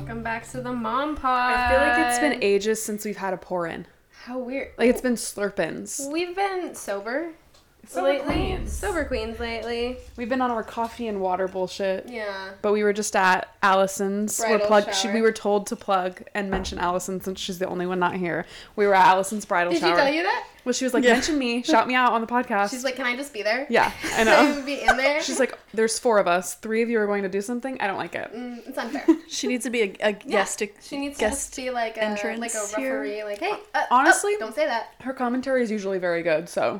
Welcome back to the Mom Pod. I feel like it's been ages since we've had a pour in. how weird. Like it's been slurpins. We've been sober Sober lately. queens. Sober queens lately. We've been on our coffee and water bullshit. Yeah. But we were just at Allison's. Bridal we're plug- she, we were told to plug and mention Allison since she's the only one not here. We were at Allison's bridal Did shower. she tell you that? Well, she was like, Yeah. mention me, shout me out on the podcast. She's like, can I just be there? yeah, I know. I be in there? She's like, there's four of us. Three of you are going to do something. I don't like it. Mm, it's unfair. She needs to be a, a guest. She needs guest just be like a entrance like a here. referee. Like, hey, uh, Honestly- oh, don't say that. Her commentary is usually very good, so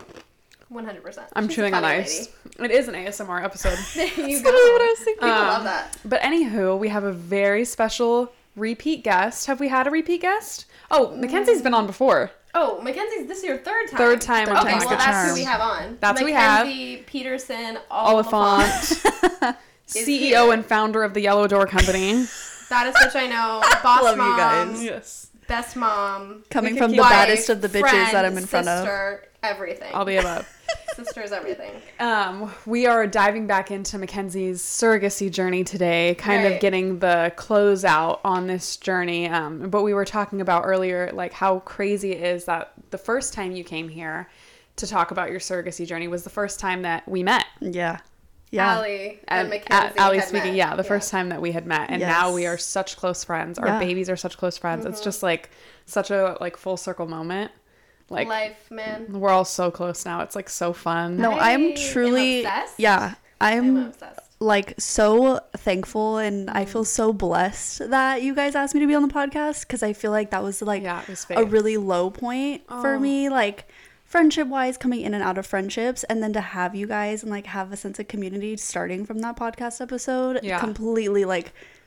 One hundred percent. I'm chewing on ice. It is an ASMR episode. There you That's go. what I was thinking. People love Um, that. But anywho, we have a very special repeat guest. Have we had a repeat guest? Oh, Mackenzye's been on before. Oh, Mackenzye's this is your third time. Third time on Okay, Talk well that's Charm. who we have on. That's who we have. Mackenzye Peterson Oliphant, Oliphant. CEO here. and founder of the Yellow Door Company. That is which I know. Boss Love you mom, guys. yes. best mom, Coming from the wife, baddest of the bitches friend, that I'm in front of. sister, everything. All the above. Sisters, everything. Um, we are diving back into Mackenzye's surrogacy journey today, kind Right. of getting the close out on this journey. Um, but we were talking about earlier, like how crazy it is that the first time you came here to talk about your surrogacy journey was the first time that we met. Yeah. Yeah. Aly and, And Mackenzye. Aly had speaking, met. yeah, the first time that we had met, and now we are such close friends. Our Yeah. babies are such close friends. It's just like such a like full circle moment. Like life, man. we're all so close now. It's like so fun. No, I I'm am truly. obsessed. Yeah. I'm I'm obsessed. like so thankful and I feel so blessed that you guys asked me to be on the podcast because I feel like that was like Yeah, was a really low point for Oh. me like friendship wise coming in and out of friendships and then to have you guys and like have a sense of community starting from that podcast episode Yeah. completely like Isn't that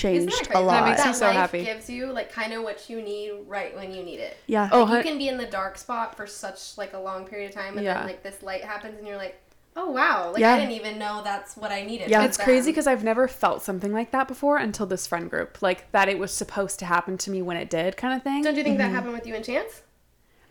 changed a lot. That makes me That so life happy. gives you like kind of what you need right when you need it. yeah. Oh, you hun- can be in the dark spot for such like a long period of time, and Yeah. then like this light happens, and you're like, oh wow, like Yeah. I didn't even know that's what I needed. Yeah. with It's crazy because I've never felt something like that before until this friend group. Like that it was supposed to happen to me when it did, kind of thing. Don't you think Mm-hmm. that happened with you and Chance?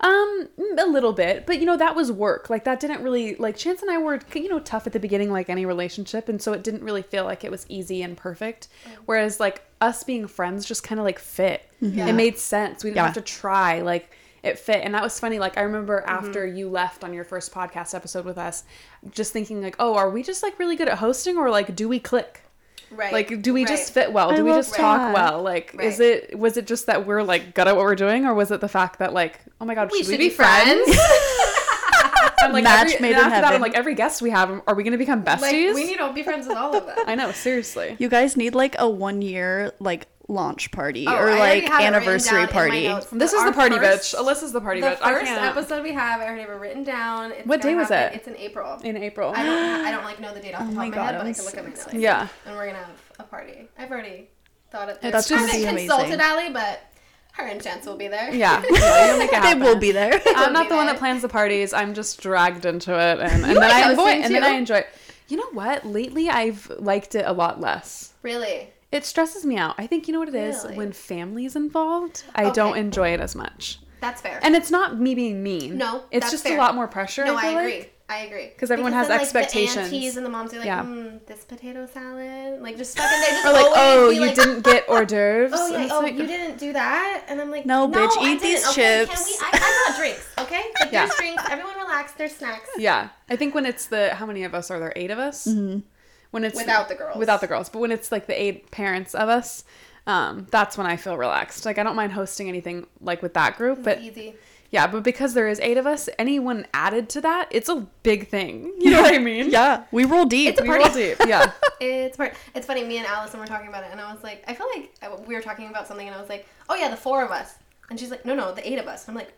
Um, mm, a little bit, but you know that was work. Like that didn't really like Chance and I were you know tough at the beginning, like any relationship, and so it didn't really feel like it was easy and perfect. Mm. Whereas like us being friends just kind of like fit. Mm-hmm. Yeah. It made sense. We didn't Yeah. have to try. Like it fit, and that was funny. Like I remember mm-hmm. after you left on your first podcast episode with us, just thinking like, oh, are we just like really good at hosting, or like do we click? Right. Like, do we right. just fit well? I Do we love just talk well? Like, is it was it just that we're like good at what we're doing, or was it the fact that like, oh my god, We should we, be be friends? friends. I'm like, Match every, made and in after that, I'm like, every guest we have, are we gonna become besties? like we need to be friends with all of them. I know, seriously. You guys need like a one year like launch party Oh, or like have it written anniversary down in my party. notes. This is the party first- bitch. Alyssa's the party The bitch. I first can't. episode we have, I already have it written down. It's What day was happen- it? It's in April. in April. I don't. I don't like know the date off oh the Oh top my of my God, head, but I can look so at my notes. yeah. And we're gonna have a party. I've already thought it. That's I just haven't amazing. consulted Aly, but her and Chance will be there. Yeah. yeah you'll make it They will be there. I'm not be the one that plans the parties. I'm just dragged into it, and, and then I enjoy it. And then. I enjoy it. You know what? Lately, I've liked it a lot less. Really. It stresses me out. I think you know what it is Really? when family's involved. I don't enjoy it as much. That's fair. And it's not me being mean. No, it's just fair. a lot more pressure. no, I, I, agree. Like. I agree. Because everyone has then, like, expectations. The aunties and the moms are like, Yeah. mm, this potato salad, like just fucking. in there. Just Or like, oh, be you like, didn't get hors d'oeuvres. Oh yeah, oh like- you didn't do that, and I'm like, No, bitch, I eat these didn't. Okay, chips. Can we? I, I got drinks, okay? Like, Yeah. There's drinks. Everyone relax. There's snacks. Yeah, I think when it's the how many of us are there? Eight of us. Mm-hmm. When it's Without the girls. Without the girls, but when it's like the eight parents of us, um, that's when I feel relaxed. Like I don't mind hosting anything like with that group, but Easy. Yeah, but because there is eight of us, anyone added to that, it's a big thing. You know what I mean? yeah, we roll deep. It's a we party. roll deep. Yeah. It's part. It's funny. Me and Allison were talking about it, and I was like, I feel like I- we were talking about something, and I was like, oh yeah, the four of us, and she's like, no, no, the eight of us. I'm like.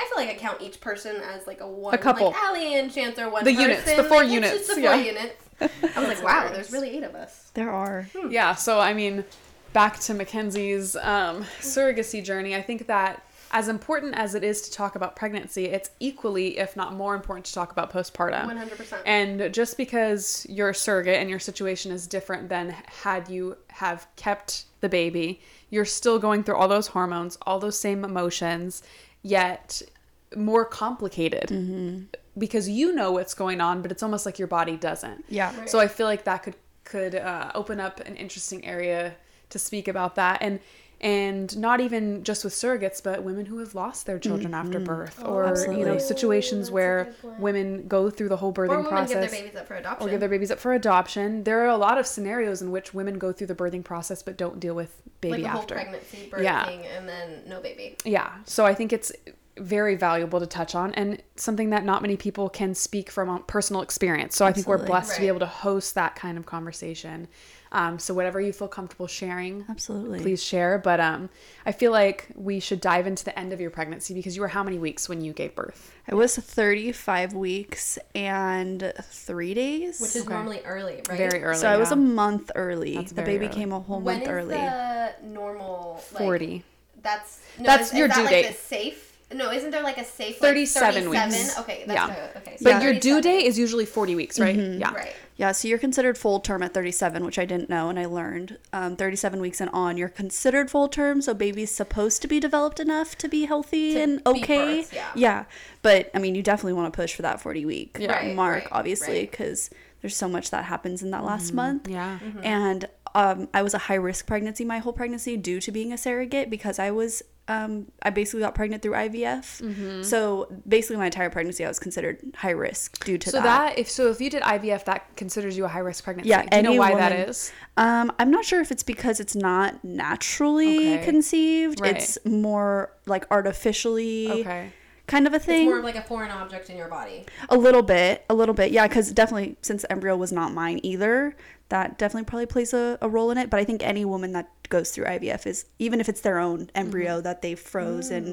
I feel like I count each person as like a one. A couple. Like Aly and Chance are one. The units, person. the four Like, it's units, just the four yeah. units. I was like, wow, there's really eight of us. there are. yeah so i mean back to mackenzye's um, surrogacy journey i think that as important as it is to talk about pregnancy it's equally if not more important to talk about postpartum One hundred percent. and just because you're a surrogate and your situation is different than had you have kept the baby you're still going through all those hormones all those same emotions yet more complicated because you know what's going on but it's almost like your body doesn't Yeah. Right. so I feel like that could could uh, open up an interesting area to speak about that and and not even just with surrogates but women who have lost their children after mm-hmm. birth oh, or you know situations That's where women go through the whole birthing Or women process give their babies up for adoption. or give their babies up for adoption. There are a lot of scenarios in which women go through the birthing process but don't deal with baby like a whole after. pregnancy, birthing, Yeah. and then no baby. Yeah. So I think it's very valuable to touch on and something that not many people can speak from personal experience. So I think we're Absolutely. blessed to be able to host that kind of conversation. Um, so whatever you feel comfortable sharing, Absolutely. please share. But um, I feel like we should dive into the end of your pregnancy because you were how many weeks when you gave birth? I was 35 weeks and three days. Which is Okay. normally early, right? Very early. so I was a month early. That's the baby early. came a whole When month is early. the normal like, 40. That's no, That's is, your is that due like date. The safe. No, isn't there like a safe? 37 like, weeks. 37? Okay, that's Yeah. yeah. okay. So But your due date is usually 40 weeks, right? Yeah. right. Yeah, so you're considered full term at 37, which I didn't know and I learned. Um, 37 weeks and on, you're considered full term, so baby's supposed to be developed enough to be healthy To and okay. births, yeah. yeah, but I mean, you definitely want to push for that 40 week Yeah. Right, mark, right, obviously, right. because there's so much that happens in that last month. Yeah. And um, I was a high risk pregnancy my whole pregnancy due to being a surrogate because I was um, I basically got pregnant through IVF. Mm-hmm. So basically, my entire pregnancy I was considered high risk due to So that. that if so if you did IVF that considers you a high risk pregnancy. Yeah, Do you know why that woman- is? Um, I'm not sure if it's because it's not naturally Okay. conceived. Right. It's more like artificially Okay. kind of a It's thing. more of like a foreign object in your body. a little bit, a little bit. Yeah, because definitely since the embryo was not mine either, that definitely probably plays a, a role in it. But I think any woman that goes through IVF is, even if it's their own embryo Mm-hmm. that they froze Mm. and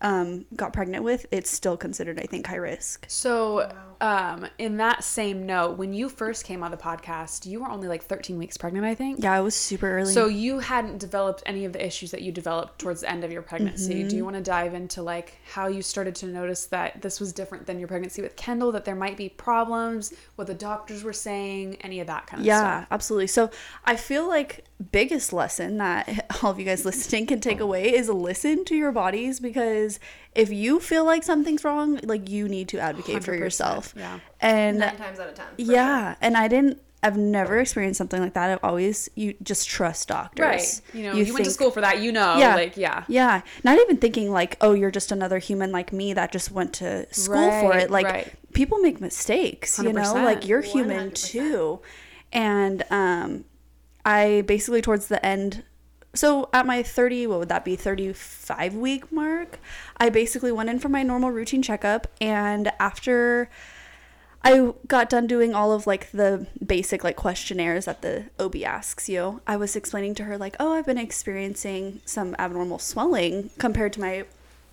um, got pregnant with, it's still considered, I think, high risk. So, um, in that same note, when you first came on the podcast, you were only like 13 weeks pregnant, I think. Yeah, I was super early. So you hadn't developed any of the issues that you developed towards the end of your pregnancy. Mm-hmm. Do you want to dive into like how you started to notice that this was different than your pregnancy with Kendall? That there might be problems, what the doctors were saying, any of that kind of Yeah, stuff. Yeah, absolutely. So I feel like biggest lesson that all of you guys listening can take away is listen to your bodies because if you feel like something's wrong, like you need to advocate for 100%, yourself. yeah. And Nine times out of ten. for yeah, and I didn't I've never experienced something like that. I've always you just trust doctors. Right. You know, you, went to school for that. You know, Yeah. like yeah. Yeah, not even thinking like, oh, you're just another human like me that just went to school for it. Like right. people make mistakes, you know, like you're human 100%. too. And um I basically towards the end so at my 30 what would that be 35 week mark i basically went in for my normal routine checkup and after I got done doing all of like the basic like questionnaires that the OB asks you. I was explaining to her like, "Oh, I've been experiencing some abnormal swelling compared to my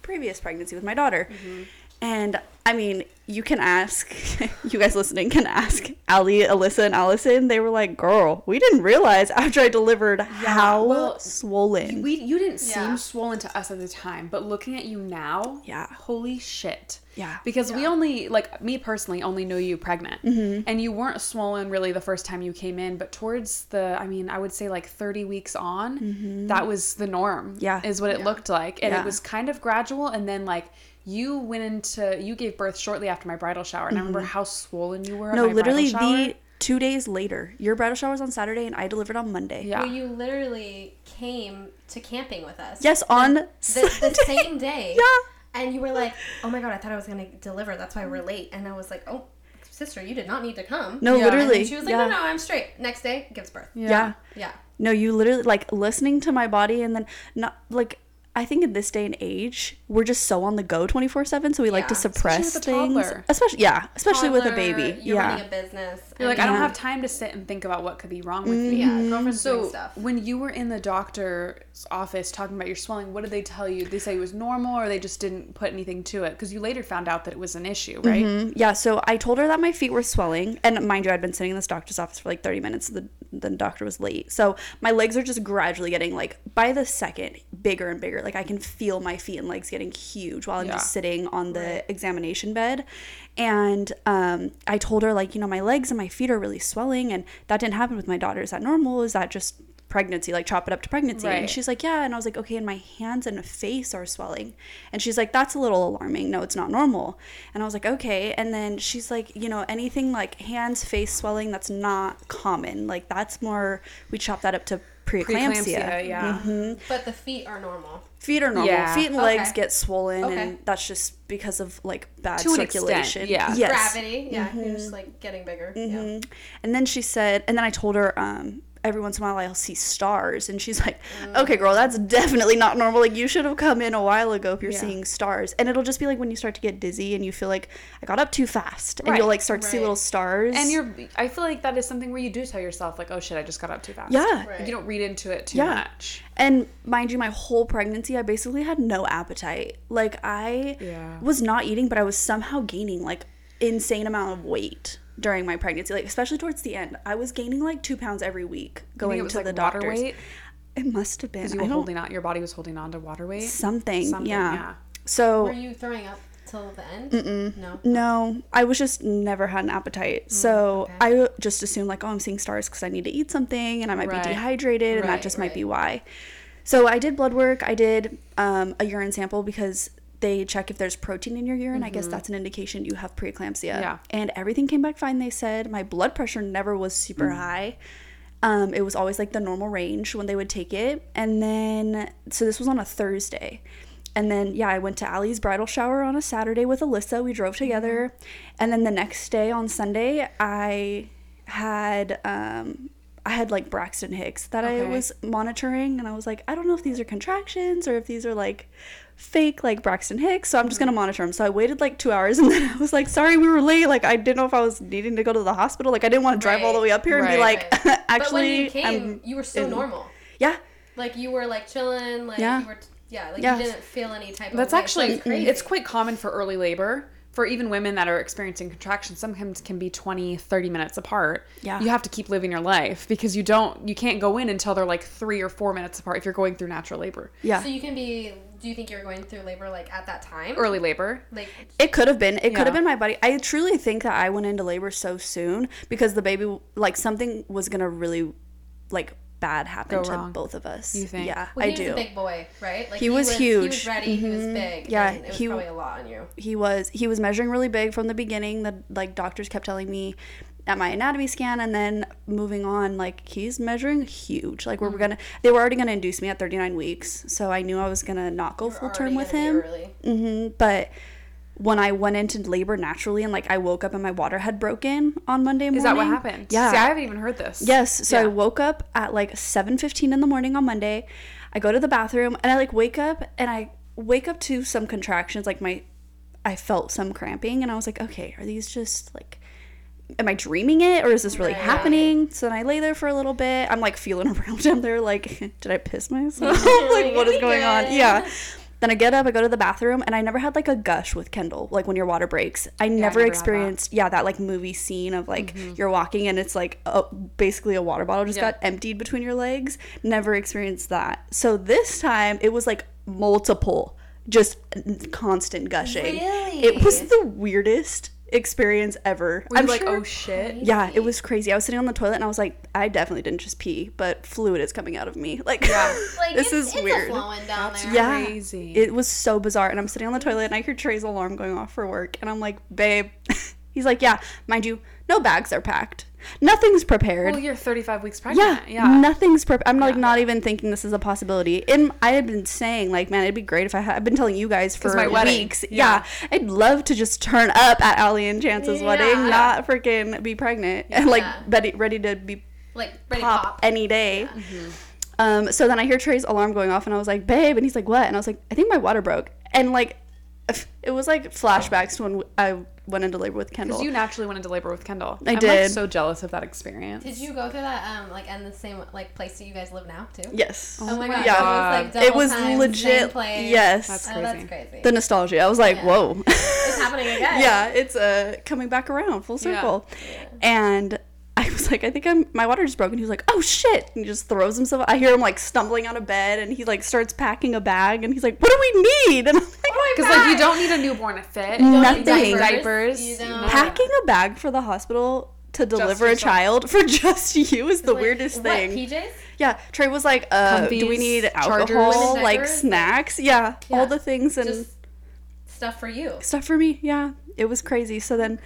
previous pregnancy with my daughter." Mm-hmm. And I mean, you can ask, you guys listening can ask Aly, Alyssa, and Allison. They were like, "Girl, we didn't realize after I delivered how well, swollen." We you didn't seem swollen to us at the time, but looking at you now, Yeah. holy shit. Yeah. Because we only like me personally only know you pregnant, Mm-hmm. and you weren't swollen really the first time you came in, but towards the I mean I would say like thirty weeks on, that was the norm. Mm-hmm. Yeah. is what it looked like, and Yeah. it was kind of gradual, and then like. You went into you gave birth shortly after my bridal shower, and I remember how swollen you were. at Mm-hmm. no, my literally bridal shower. the two days later. Your bridal shower was on Saturday, and I delivered on Monday. Yeah. Well, you literally came to camping with us. Yes, on the, the same day. Yeah. And you were like, "Oh my god, I thought I was gonna deliver. That's why we're late." And I was like, "Oh, sister, you did not need to come." No, Yeah. Literally. then she was like, yeah. "No, no, I'm straight." Next day, gives birth. yeah. Yeah. No, you literally like listening to my body and then not like I think in this day and age, we're just so on the go 24/7, so we like to suppress especially things. toddler. Especially yeah, especially with a baby. You're yeah. running a business. You're like, I don't have time to sit and think about what could be wrong with me. Yeah, girlfriend's doing So stuff. when you were in the doctor's office talking about your swelling, what did they tell you? Did they say it was normal, or they just didn't put anything to it? Because you later found out that it was an issue, right? Mhm. Yeah, so I told her that my feet were swelling, and mind you, I'd been sitting in this doctor's office for like 30 minutes. The the doctor was late, so my legs are just gradually getting like by the second bigger and bigger. Like I can feel my feet and legs getting huge while I'm Yeah. just sitting on the examination bed. And um, I told her like you know my legs and my feet are really swelling, and that didn't happen with my daughter. Is that normal? Is that just pregnancy like chop it up to pregnancy Right. and she's like yeah and i was like okay and my hands and face are swelling and she's like that's a little alarming no it's not normal and i was like okay and then she's like you know anything like hands face swelling that's not common like that's more we chop that up to preeclampsia. Preeclampsia, yeah. Mhm. But the feet are normal. Feet are normal. Yeah. Feet and legs Okay. get swollen, Okay. and that's just because of like bad To an extent, yeah. Yes. Gravity. Yeah. You're just like getting bigger. Yeah. Mhm. And then she said, and then I told her, um, every once in a while I'll see stars, and she's like, mm. "Okay, girl, that's definitely not normal. Like you should have come in a while ago if you're Yeah. seeing stars." And it'll just be like when you start to get dizzy and you feel like I got up too fast, and Right. you'll like start to see little stars. And you're, I feel like that is something where you do tell yourself, like, oh shit, I just got up too fast. yeah. Right. You don't read into it too Yeah. much. And mind you, my whole pregnancy, I basically had no appetite. Like I Yeah. was not eating, but I was somehow gaining like insane amount of weight during my pregnancy. Like especially towards the end, I was gaining like two pounds every week going think it was to like the water doctors. weight? It must have been. Because you were don't holding on, your body was holding on to water weight. something. Something, yeah. yeah. So Were you throwing up till the end? Mm-mm. No. no, I was just never had an appetite. So Mm, okay. I just assumed like, oh, I'm seeing stars because I need to eat something and I might Right. be dehydrated, and that Right, just might be why. So I did blood work. I did um, a urine sample because they check if there's protein in your urine. I guess that's an indication you have preeclampsia. Mm-hmm. Yeah. And everything came back fine. They said my blood pressure never was super Mm. high. Um, it was always like the normal range when they would take it. And then, so this was on a Thursday. And then, yeah, I went to Aly's bridal shower on a Saturday with Alyssa. We drove together. And then the next day on Sunday, I had, um, I had like Braxton Hicks that I was monitoring. And I was like, I don't know if these are contractions or if these are like fake, like Braxton Hicks. So I'm just going to mm-hmm. monitor him. So I waited like two hours and then I was like, sorry, we were late. Like, I didn't know if I was needing to go to the hospital. Like, I didn't want to drive all the way up here and be Right. like, But when actually, you came, I'm you were so in- normal. yeah. Like you were like chilling. Like Yeah. you were. Yeah. Like Yeah. you didn't feel any type of. That's way. So actually it's crazy. it's quite common for early labor. For even women that are experiencing contractions, sometimes can be 20, 30 minutes apart. Yeah. You have to keep living your life because you don't you can't go in until they're like 3 or 4 minutes apart if you're going through natural labor. Yeah. So you can be. Do you think you're going through labor like at that time? Early labor. Like It could have been. It could have been my body. I truly think that I went into labor so soon because the baby, like, something was gonna really, like, bad happen Go to wrong. both of us. You think? Yeah, well, I do. a big boy, right? Like He was He huge. was ready. He was mm-hmm. big. Yeah, and it was he- probably a lot on you. he was he was measuring really big from the beginning. The like doctors kept telling me at my anatomy scan, and then moving on, like he's measuring huge. Like we Mm. we're gonna, they were already gonna induce me at 39 weeks, so I knew I was gonna not go full term with him. early. hmm But when I went into labor naturally and like I woke up and my water had broken on Monday morning. Is that what happened? Yeah. See, I haven't even heard this. Yes. So I woke up at like 7:15 in the morning on Monday. I go to the bathroom and I like wake up and I wake up to some contractions like my I felt some cramping and I was like, "Okay, are these just like am I dreaming it or is this really Right. happening?" So then I lay there for a little bit. I'm like feeling around him there like, "Did I piss myself? like what is going on?" Yeah. Then I get up, I go to the bathroom, and I never had like a gush with Kendall, like when your water breaks. I never never had that. experienced, yeah, that like movie scene of like mm-hmm. you're walking and it's like a, basically a water bottle just Yeah. got emptied between your legs. Never experienced that. So this time it was like multiple, just constant gushing. Really? It was the weirdest experience ever. Were you I'm like, sure- oh shit? yeah, it was crazy. I was sitting on the toilet and I was like, I definitely didn't just pee, but fluid is coming out of me. Like, Yeah. Like this it's, is it's weird. A flowing down there. Yeah. Crazy. It was so bizarre. And I'm sitting on the toilet and I hear Trey's alarm going off for work. And I'm like, babe. He's like, yeah, mind you, no bags are packed. Nothing's prepared. Well, you're 35 weeks pregnant. Yeah. yeah. nothing's prepared. I'm like not even thinking this is a possibility. And I had been saying like, man, it'd be great if I had. I've been telling you guys for weeks. Yeah. Yeah. I'd love to just turn up at Aly and Chance's wedding, not freaking be pregnant and like ready, ready to be Like ready pop, pop. any day. Um, so then I hear Trey's alarm going off, and I was like, "Babe," and he's like, "What?" And I was like, "I think my water broke." And like, it was like flashbacks to when I went into labor with Kendall. Because you naturally went into labor with Kendall. I I'm Like, did. so jealous of that experience. Did you go through that um like in the same like place that you guys live now too? yes, Oh my my god. Yeah. So it was like it was time, same legit. place. Yes, That's Oh, that's crazy. crazy. the nostalgia. I was like, Yeah. "Whoa." it's happening again. yeah, it's uh coming back around full Yeah. circle. And I was like, I think I'm my water just broke. And he was like, Oh shit! And he just throws himself. I hear him like stumbling out of bed, and he like starts packing a bag, and he's like, What do we need? And I'm like, Because like you don't need a newborn fit. don't You need diapers. diapers. You don't- no. packing a bag for the hospital to deliver a child for just you is the Like, weirdest what, thing. PJs? yeah, Trey was like, uh, do we need alcohol, like snacks? Yeah, Yeah. all the things and Just stuff for you. stuff for me. Yeah, it was crazy. So then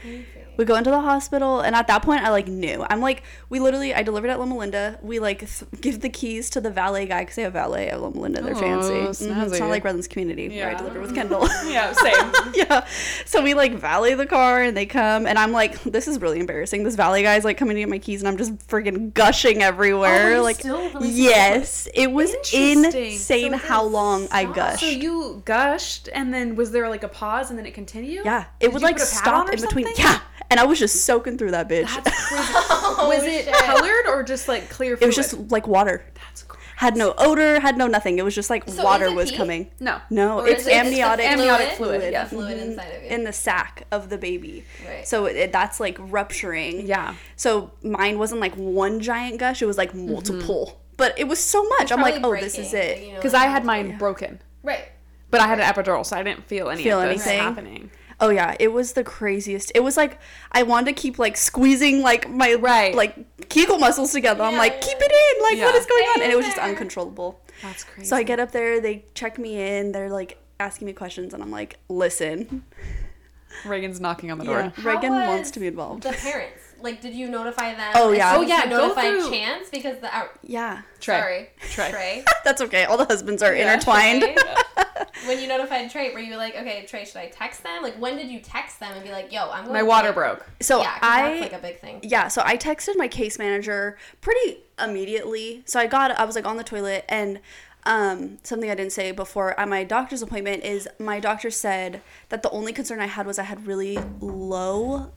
We go into the hospital, and at that point, I like knew. I'm like, we literally, I delivered at Loma Linda. We like th- give the keys to the valet guy because they have valet at Loma Linda. They're Oh, fancy. Mhm, It's not like Redlands Community where I Yeah. delivered with Kendall. Yeah, same. yeah. So we like valet the car and they come and I'm like, this is really embarrassing. This valet guy's like coming to get my keys and I'm just freaking gushing everywhere. Oh, like still Yes. It was insane So how long I gushed. So you gushed, and then was there like a pause, and then it continued? yeah. It Did would like put a pad stop in between. Yeah. And I was just soaking through that bitch. That's crazy. Oh, was it shit. colored or just like clear? it was just like water. That's crazy. Had no odor, had no nothing. It was just like So water was pee? coming. No. No, Or it's is it- it's the amniotic amniotic fluid. fluid, The fluid inside of mm-hmm. you. in the sac of the baby. Right. So it, that's like rupturing. Yeah. So mine wasn't like one giant gush; it was like multiple. Mm-hmm. But it was so much. I'm like, oh, Probably this is it. like, you know, Because like- I had mine broken, Right. but I had an epidural, so I didn't feel any Feel of this anything? happening. Oh yeah, it was the craziest. It was like I wanted to keep like squeezing like my Right. like Kegel muscles together. I'm like, yeah. keep it in. Like, what Yeah. is going on? And it was just uncontrollable. That's crazy. So I get up there, they check me in, they're like asking me questions, and I'm like, listen, Reagan's knocking on the door. yeah, Reagan wants to be involved. The parents. Like, did you notify them? Oh, as yeah. soon Oh, as yeah, Notify go through- Chance because the out. Yeah, Trey. Sorry, Trey. Trey. that's okay. All the husbands are Yeah. intertwined. Trey. when you notified Trey, were you like, okay, Trey, should I text them? Like, when did you text them and be like, yo, I'm going My to water get- broke. So yeah, 'cause I that's like a big thing. yeah, so I texted my case manager pretty immediately. So I got I was like on the toilet and um, something I didn't say before at my doctor's appointment is my doctor said that the only concern I had was I had really low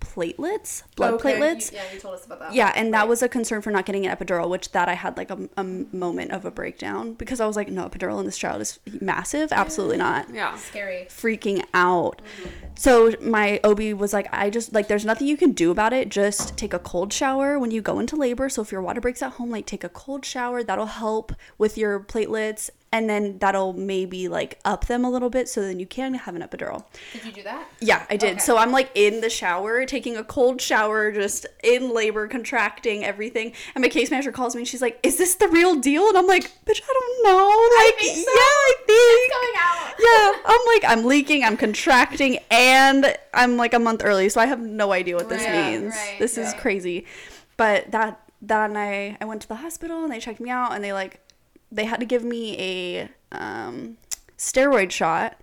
platelets, blood Okay. platelets. You, yeah, you told us about that. Yeah, and that was a concern for not getting an epidural, which that I had like a, a moment of a breakdown because I was like, no, epidural in this child is massive. Absolutely not Yeah. scary. freaking out. Mm-hmm. So my OB was like, I just like there's nothing you can do about it. Just take a cold shower when you go into labor. So if your water breaks at home, like take a cold shower. That'll help with your platelets. And then that'll maybe like up them a little bit so then you can have an epidural. Did you do that? Yeah, I did. Okay. So I'm like in the shower, taking a cold shower, just in labor, contracting everything. And my case manager calls me and she's like, Is this the real deal? And I'm like, Bitch, I don't know. Like, think so. yeah, I think. Coming out. Yeah, I'm like, I'm leaking, I'm contracting, and I'm like a month early, so I have no idea what this Right, means. right, this is crazy. But that that night, I went to the hospital and they checked me out, and they like, they had to give me a um, steroid shot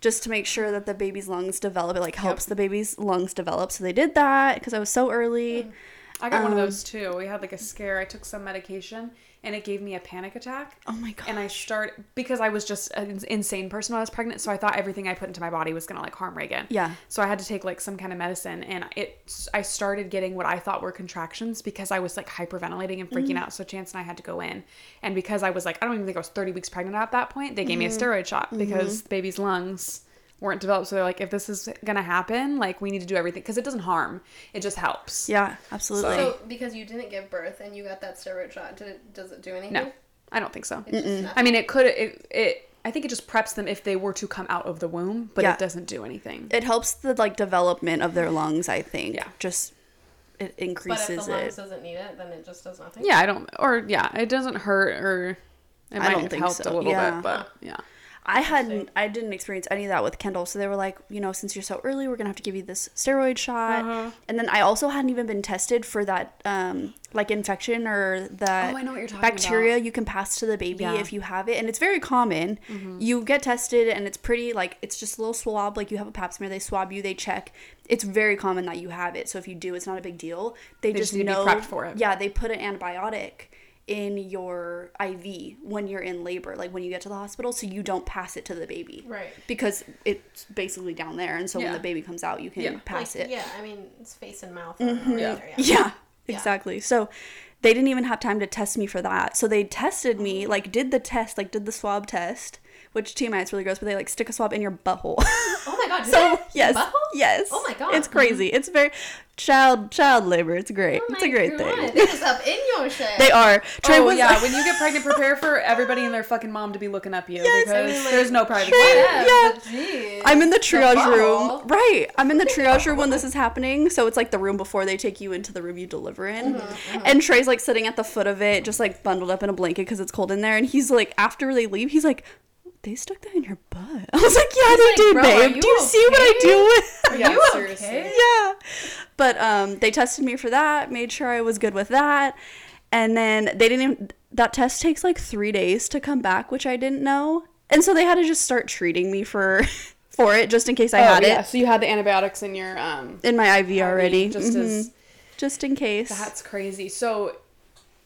just to make sure that the baby's lungs develop. It like helps the baby's lungs develop. So they did that because I was so early. I got one of Um, those too. We had like a scare. I took some medication and it gave me a panic attack. Oh my god. And I start because I was just an insane person when I was pregnant, so I thought everything I put into my body was gonna like harm Reagan. Yeah. So I had to take like some kind of medicine, and it I started getting what I thought were contractions because I was like hyperventilating and freaking mm-hmm. out. So Chance and I had to go in, and because I was like I don't even think I was thirty weeks pregnant at that point, they gave me a mm-hmm. steroid shot because the baby's lungs weren't developed. So they're like, if this is gonna happen, like we need to do everything because it doesn't harm, it just helps. yeah, absolutely. So because you didn't give birth and you got that steroid shot, did it, does it do anything? No, I don't think so. It's just nothing. I mean, it could. It, it. I think it just preps them if they were to come out of the womb, but Yeah. it doesn't do anything. it helps the like development of their lungs, I think. Yeah. Just it increases But if the lungs it. doesn't need it, then it just does nothing. Yeah, I don't. Or yeah, it doesn't hurt, or it might don't have think helped so. a little Yeah. bit, but yeah. I hadn't I didn't experience any of that with Kendall. So they were like, you know, since you're so early, we're gonna have to give you this steroid shot. Uh-huh. And then I also hadn't even been tested for that um like infection or that Oh, I know what you're talking bacteria you can pass to the baby Yeah. Mm-hmm. if you have it. And it's very common. You get tested and it's pretty like it's just a little swab, like you have a pap smear, they swab you, they check. It's very common that you have it. So if you do, it's not a big deal. They, They just, just need to be know prepped for it. Yeah, they put an antibiotic in your IV when you're in labor, like when you get to the hospital, so you don't pass it to the baby. Right. Because it's basically down there, and so when the baby comes out, you can Yeah. pass Like, it. Yeah, I mean, it's face and mouth. Mm-hmm. Yeah. Right there, yeah. Yeah, exactly. So they didn't even have time to test me for that. So they tested me, mm-hmm. like did the test, like did the swab test, which TMI it's really gross, but they like stick a swab in your butthole. Oh my god. did so they? yes, Butthole? yes. Oh my God. it's crazy. It's very child child labor. It's great. Oh it's a great God, thing. They just up in your shit. They are. Trey oh was yeah, when you get pregnant, prepare for everybody and their fucking mom to be looking up you Yes. because I mean, like, there's no privacy. Trey- Yeah, yeah. I'm in the triage room. Right. I'm in the triage room when this is happening. So it's like the room before they take you into the room you deliver in. Mm-hmm, And Trey's like sitting at the foot of it, just like bundled up in a blanket because it's cold in there. And he's like, after they leave, he's like, they stuck that in your butt. I was like, yeah, they like, did, "Bro, babe. are you Do you see what I do deal with? Are you seriously. okay? yeah. But um, they tested me for that, made sure I was good with that. And then they didn't even, that test takes like three days to come back, which I didn't know. And so they had to just start treating me for for it just in case I Oh, had yeah. it So you had the antibiotics in your um in my IV already. just Mhm. as just in case. That's crazy. So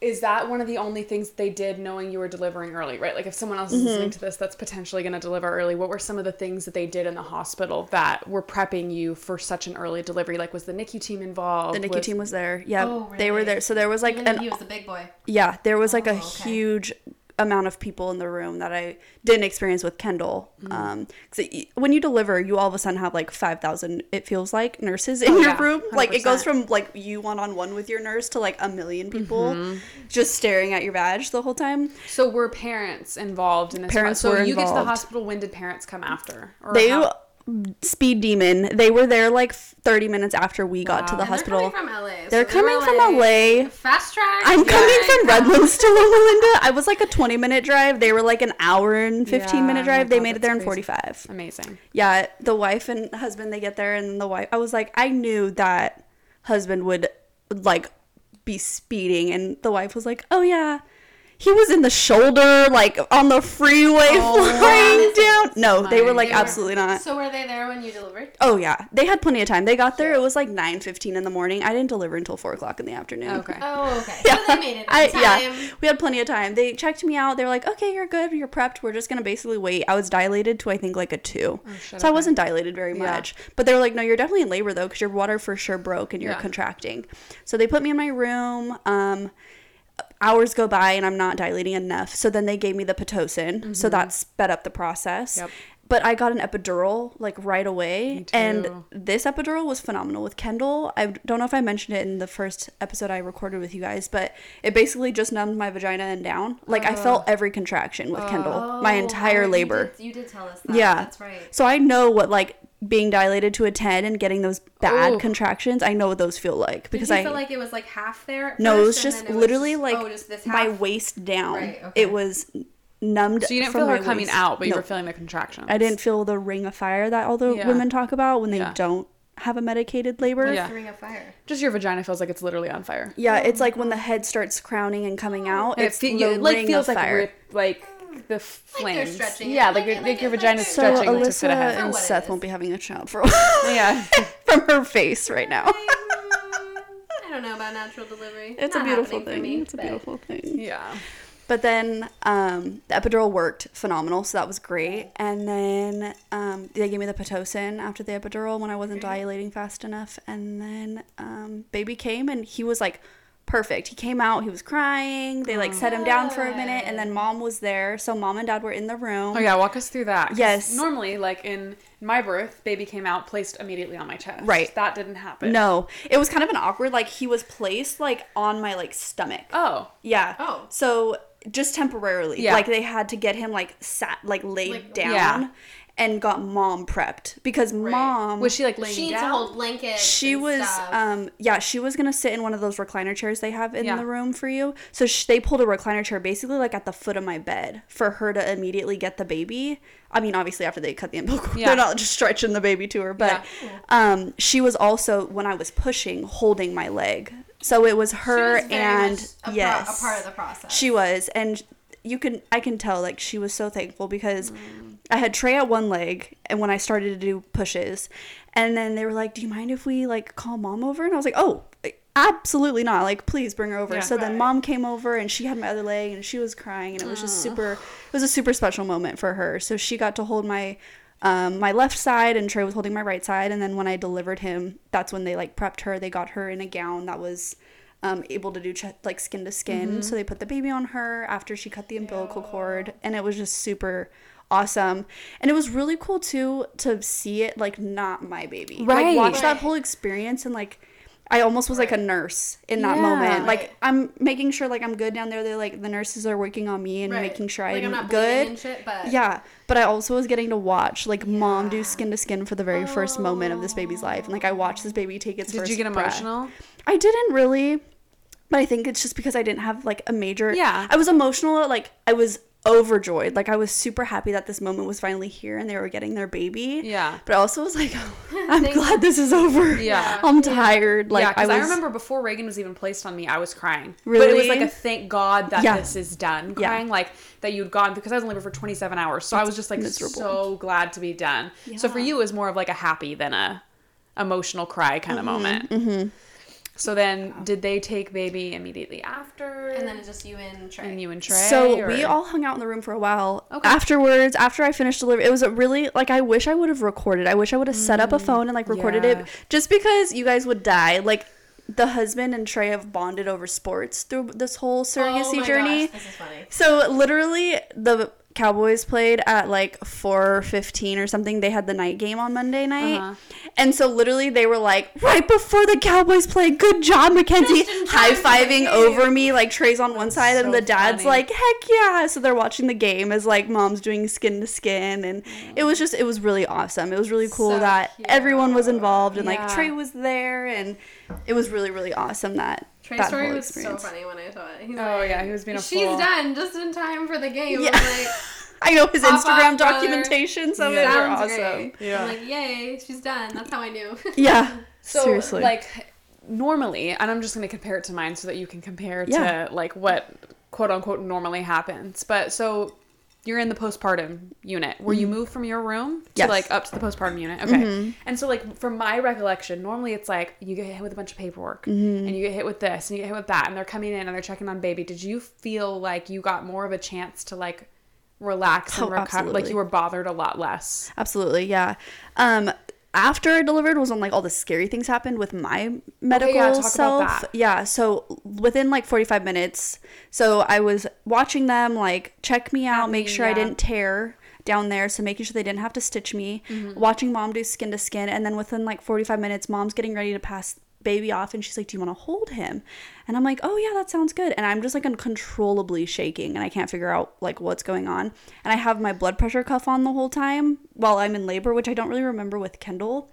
is that one of the only things they did knowing you were delivering early, right? Like if someone else is Mm-hmm. listening to this that's potentially going to deliver early, what were some of the things that they did in the hospital that were prepping you for such an early delivery? Like was the NICU team involved? the NICU Was- team was there. Yeah, Oh, they were there. So there was like Even an he was the big boy. Yeah, there was like Oh, a okay. huge amount of people in the room that I didn't experience with Kendall. Mm-hmm. Um, 'cause it- when you deliver, you all of a sudden have like five thousand. It feels like nurses in Oh, your yeah, room. Like it goes from like you one on one with your nurse to like a million people Mm-hmm. just staring at your badge the whole time. So were parents involved in this? Parents so were you get to the hospital. When did parents come after? Or They how- speed demon. They were there like thirty minutes after we got to the And hospital. They're coming from LA. They're they coming from LA. Fast track. I'm yeah, coming from. Redlands to Loma Linda. I was like a 20 minute drive. They were like an hour and 15 Yeah, minute oh my drive. they made it there in 45. amazing. Yeah, the wife and husband they get there and the wife I was like I knew that husband would like be speeding and the wife was like, "Oh yeah. He was in the shoulder like on the freeway Oh, flying down." No, they were like They were- absolutely not. So were they there when you delivered? Oh yeah, they had plenty of time. They got there. It was like nine fifteen in the morning. I didn't deliver until four o'clock in the afternoon. Okay. Oh, okay. Yeah. So they made it in I, time. yeah, we had plenty of time. They checked me out. They were like, "Okay, you're good. You're prepped. We're just gonna basically wait." I was dilated to I think like a two, shit, so I wasn't dilated very Yeah. much. But they were like, "No, you're definitely in labor though, because your water for sure broke and you're Yeah. contracting." So they put me in my room. Um, hours go by and I'm not dilating enough. So then they gave me the pitocin. So that sped up the process. Mm-hmm. Yep. But I got an epidural like right away. And this epidural was phenomenal with Kendall. I don't know if I mentioned it in the first episode I recorded with you guys, but it basically just numbed my vagina and down. Like I felt every contraction with Kendall my Oh, entire you labor. did- You did, tell us that. Yeah. That's right. So I know what like being dilated to a 10 and getting those bad Ooh. contractions, I know what those feel like Did because you I feel like it was like half there? No, it was just it literally just- like oh, just this my waist down. Right, okay. It was numbed. So you didn't from feel her coming waist. out, but you No. were feeling the contractions. I didn't feel the ring of fire that all the Yeah. women talk about when they Yeah. don't have a medicated labor. Yeah. Ring of Fire. Just your vagina feels like it's literally on fire. Yeah, it's oh. like when the head starts crowning and coming out. And it It's fe- the you- it, like ring feels of like fire. rip, like the they're flames. stretching yeah, like like, your, it- like, like your it- vagina's like- so stretching to fit Alyssa ahead. And Seth won't be having a child for a while Yeah. from her face right now. I don't know about natural delivery. It's Not a beautiful thing. me, it's a beautiful thing. yeah. But then um, the epidural worked phenomenal, so that was great. And then um, they gave me the pitocin after the epidural when I wasn't dilating fast enough. And then um, baby came and he was like perfect. He came out, he was crying. They like set him down for a minute, and then mom was there. So mom and dad were in the room. Oh yeah, walk us through that. 'cause Yes. Normally, like in my birth, baby came out, placed immediately on my chest. Right. That didn't happen. No, it was kind of an awkward. Like he was placed like on my like stomach. Oh. Yeah. Oh. So just temporarily, Yeah. like they had to get him like sat like laid Like- down Yeah. And got mom prepped because mom Was she like laying She needs down? to hold blankets. she and was stuff. um yeah she was gonna sit in one of those recliner chairs they have in Yeah. the room for you so sh- they pulled a recliner chair basically like at the foot of my bed for her to immediately get the baby i mean obviously after they cut the umbilical cord Yeah. they're not just stretching the baby to her but um she was also when i was pushing holding my leg so it was She her was very and much a, pro- yes a part of the process. she was, and you can I can tell like she was so thankful because I had Trey at one leg, and when I started to do pushes, and then they were like, "Do you mind if we like call mom over?" And I was like, "Oh." Absolutely not. Like, please bring her over. Yeah. so then mom came over and she had my other leg and she was crying and it was just super. It was a super special moment for her. So she got to hold my um, my left side and Trey was holding my right side. And then when I delivered him, that's when they like prepped her. They got her in a gown that was um, able to do ch- like skin to skin. So they put the baby on her after she cut the umbilical cord, and it was just super awesome. And it was really cool too to see it like not my baby. Right. Like watch that whole experience and like. I almost was like a nurse in that Yeah. moment. Like Right. I'm making sure like I'm good down there. They're like the nurses are working on me and Right. making sure like, I'm, I'm not good. and shit, but Yeah, but I also was getting to watch like mom do skin to skin for the very first moment of this baby's life, and like I watched this baby take its Did first. you get breath. emotional? I didn't really, but I think it's just because I didn't have like a major. Yeah. I was emotional. Like I was overjoyed. Like I was super happy that this moment was finally here and they were getting their baby. Yeah. But I also was like, I'm glad this is over. Yeah. I'm tired. Like yeah, I because was. I, remember before Reagan was even placed on me, I was crying. Really? But it was like a thank God that Yeah. this is done. Yeah. Crying like that you'd gone because I was in labor for 27 hours. So I was just like miserable. so glad to be done. So for you, it was more of like a happy than a emotional cry kind of moment. Mm-hmm. So then, did they take baby immediately after? And then it's just you and Trey. and you and Trey. So or- we all hung out in the room for a while. Okay. Afterwards, after I finished delivery, it was a really like I wish I would have recorded. I wish I would have set up a phone and like recorded Mm, yeah. it, just because you guys would die. Like the husband and Trey have bonded over sports through this whole surrogacy oh my journey. Gosh, this is funny. So literally, the Cowboys played at like four fifteen or something. They had the night game on Monday night, Uh-huh. and so literally they were like, right before the Cowboys play, good job, Mackenzye, Just in time high for the fiving over me. Like Trey's on one side, so and the dad's funny. like, heck yeah! So they're watching the game as like mom's doing skin to skin, and it was just it was really awesome. It was really cool So that everyone was involved, and Yeah. like Trey was there, and it was really really awesome that. Trey's that story whole was so experience. funny when I saw it. He's Oh, like, yeah, he was being a She's fool." done just in time for the game. Yeah. I'm like, I know his Instagram off, brother. documentations of Yeah. it are awesome. great. Yeah. I'm like, yay, she's done. That's how I knew. Yeah. So Seriously. like normally, and I'm just gonna compare it to mine so that you can compare Yeah. to like what quote unquote normally happens. But so you're in the postpartum unit where you move from your room to Mm-hmm. Yes. Mm-hmm. like up to the postpartum unit. Okay. And so like from my recollection, normally it's like you get hit with a bunch of paperwork Mm-hmm. and you get hit with this and you get hit with that and they're coming in and they're checking on baby. Did you feel like you got more of a chance to like relax and Oh, recover? Like you were bothered a lot less. Absolutely, yeah. Um, after I delivered was when like all the scary things happened with my medical yeah, talk about self. Yeah, so within like 45 minutes, so I was watching them like check me out, make sure I didn't tear down there, so making sure they didn't have to stitch me, Mm-hmm. watching mom do skin to skin, and then within like 45 minutes, mom's getting ready to pass baby off and she's like do you want to hold him? And i'm like oh yeah that sounds good. And i'm just like uncontrollably shaking and i can't figure out like what's going on. And i have my blood pressure cuff on the whole time while i'm in labor which i don't really remember with kendall.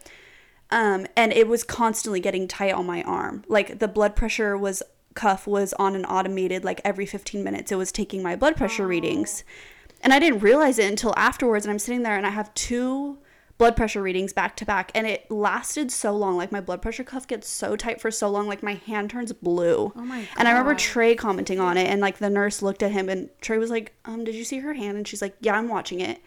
Um, and it was constantly getting tight on my arm. Like the blood pressure was cuff was on an automated like every 15 minutes. It was taking my blood pressure readings. And I didn't realize it until afterwards and I'm sitting there and I have two blood pressure readings back to back and it lasted so long like my blood pressure cuff gets so tight for so long like my hand turns blue. Oh my And I remember Trey commenting on it and like the nurse looked at him and Trey was like, "Um did you see her hand?" And she's like, "Yeah, I'm watching it."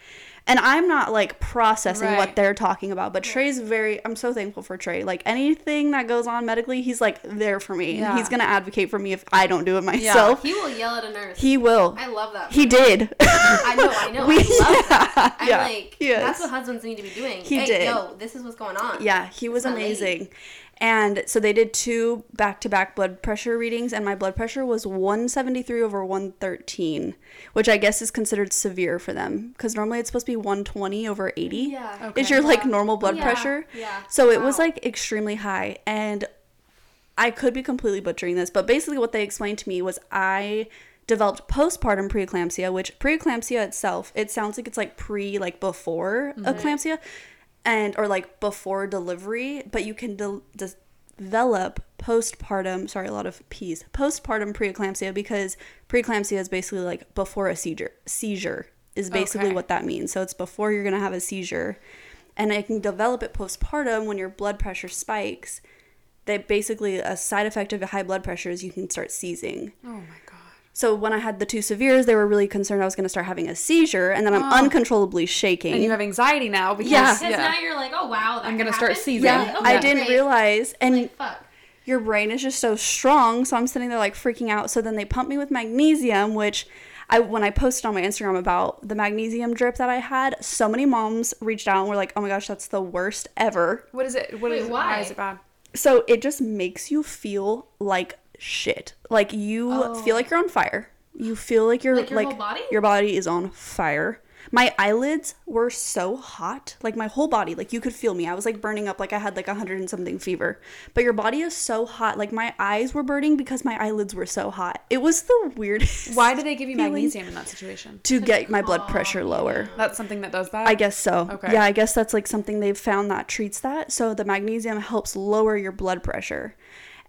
And I'm not like processing Right. what they're talking about, but Trey's very I'm so thankful for Trey. Like anything that goes on medically, he's like there for me. Yeah. He's going to advocate for me if I don't do it myself. he will yell at a nurse. He will. I love that. He did. I know, I know. We- I love that. I'm yeah, like, yes. that's what husbands need to be doing. He hey, did. yo, this is what's going on. Yeah, he was amazing. And so they did two back to back blood pressure readings, and my blood pressure was 173 over 113, which I guess is considered severe for them because normally it's supposed to be 120 over 80. Yeah. Okay. Is your like normal blood Yeah, pressure? yeah. So it was like extremely high. And I could be completely butchering this, but basically what they explained to me was I developed postpartum preeclampsia, which preeclampsia itself, it sounds like it's like pre, like before mm-hmm. eclampsia and or like before delivery, but you can de- de- develop postpartum, sorry, a lot of P's, postpartum preeclampsia because preeclampsia is basically like before a seizure. Seizure is basically Okay. what that means. So it's before you're going to have a seizure. And it can develop it postpartum when your blood pressure spikes. That basically a side effect of high blood pressure is you can start seizing. Oh my god. So when I had the two severes, they were really concerned I was going to start having a seizure, and then I'm Oh. uncontrollably shaking. And you have anxiety now because Yeah. Because now you're like, oh wow, that I'm gonna start seizing. yeah, Like, I didn't great. realize, and Like, fuck. your brain is just so strong. So I'm sitting there like freaking out. So then they pumped me with magnesium, which I when I posted on my Instagram about the magnesium drip that I had, so many moms reached out and were like, "Oh my gosh, that's the worst ever." What is it? What Wait, is it? why? Why is it bad? So it just makes you feel like shit. Like you Oh. feel like oh. you're on fire. You feel like you're Like your whole body? your body is on fire. My eyelids were so hot, like my whole body, like you could feel me. I was like burning up, like I had like a hundred and something fever. But your body is so hot, like my eyes were burning because my eyelids were so hot. It was the weirdest. Why did they give you magnesium in that situation? To get my blood pressure lower. That's something that does that. I guess so. Okay. Yeah, I guess that's like something they've found that treats that. So the magnesium helps lower your blood pressure.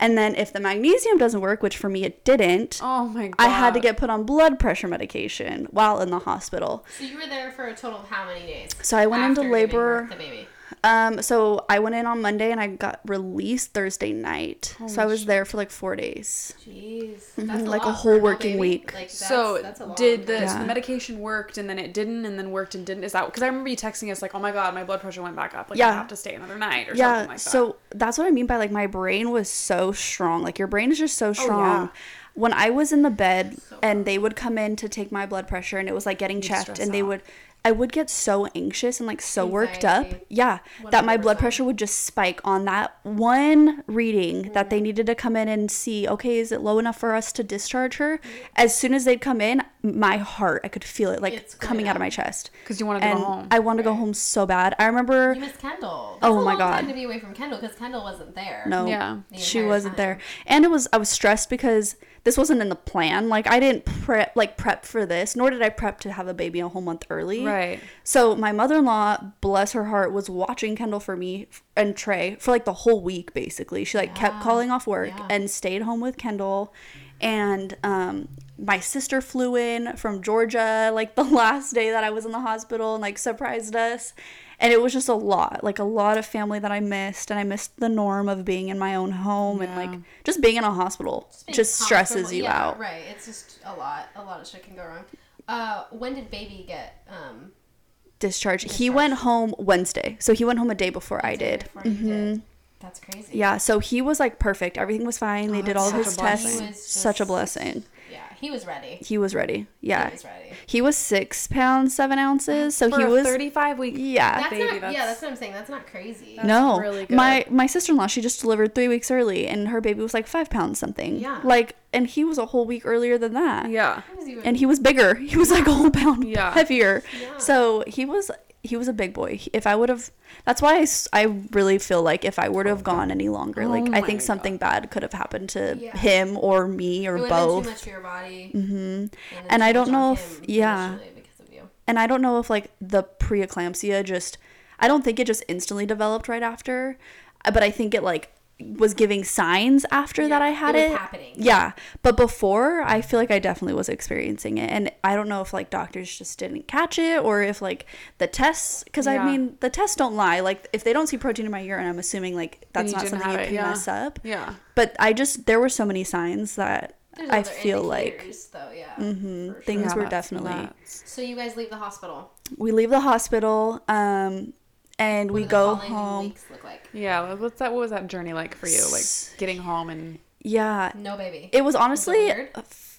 And then if the magnesium doesn't work, which for me it didn't, Oh my god. I had to get put on blood pressure medication while in the hospital. So you were there for a total of how many days? So I went into after giving labor. birth to baby. Um, so I went in on Monday and I got released Thursday night. so I Holy was there for like four days. Jeez, Mhm, that's like a whole working baby. week. Like, that's, So that's a did the, time. so the medication worked and then it didn't and then worked and didn't? Is that because I remember you texting us like, oh my god, my blood pressure went back up. Like I have to stay another night or yeah, something like that. so that's what I mean by like my brain was so strong. Like your brain is just so strong. yeah. When I was in the bed So and they would come in to take my blood pressure and it was like getting checked and they out. would I would get so anxious and like so worked up. Anxiety. Yeah. That my blood pressure would just spike on that one reading that they mm-hmm. needed to come in and see, okay, is it low enough for us to discharge her? As soon as they'd come in, my heart, I could feel it like It's coming out of my chest. because you want to go home. I want to go home so bad. I remember You missed Kendall. Oh That's a my long God. Time to be away from Kendall because Kendall wasn't there. No. Yeah. the She wasn't there. And it was I was stressed because this wasn't in the plan. Like I didn't prep like prep for this, nor did I prep to have a baby a whole month early. right. So my mother-in-law, bless her heart, was watching Kendall for me and Trey for like the whole week basically. She like kept calling off work Yeah. and stayed home with Kendall. And um my sister flew in from Georgia like the last day that I was in the hospital and like surprised us. And it was just a lot, like a lot of family that I missed and I missed the norm of being in my own home and like just being in a hospital just, being stresses you yeah, out. Right. It's just a lot. A lot of shit can go wrong. Uh, when did baby get um? Discharge. He went home Wednesday. So he went home a day before I day did. before Mhm. did? That's crazy. Yeah, so he was like perfect. Everything was fine. They Oh, did all of that's his such a blessing. tests. He was Such a blessing. Yeah. He was ready. He was ready. Yeah. He was ready. He was six pounds, seven ounces. So For he a was. 35 weeks. yeah. That's baby, not. that's- Yeah, that's what I'm saying. That's not crazy. That's no, really good. my my sister in law, she just delivered three weeks early, and her baby was like five pounds something. Yeah. Like, and he was a whole week earlier than that. Yeah. He was even- And he was bigger. He was like a whole pound Yeah. heavier. Yeah. So he was he was a big boy. If I would have, that's why I, I really feel like if I would have gone any longer, like Oh I my think something bad could have happened to Yeah. him or me or it would have been both. too much for your body. hmm And, And too I don't much know if- yeah. initially Because of you. and I don't know if like the preeclampsia just I don't think it just instantly developed right after, uh, but I think it like was giving signs after that I had it it. happening. Yeah, but before I feel like I definitely was experiencing it, and I don't know if like doctors just didn't catch it or if like the tests, because Yeah. I mean the tests don't lie. Like if they don't see protein in my urine, I'm assuming like that's not something you can yeah. mess up. Yeah. But I just there were so many signs that There's I other feel like indicators, though, yeah. mhm, for things Yeah, were definitely. So you guys leave the hospital. we leave the hospital um and we What do go home Weeks look like Yeah. What's that? What was that journey like for you? Like getting home and yeah no baby. it was honestly weird?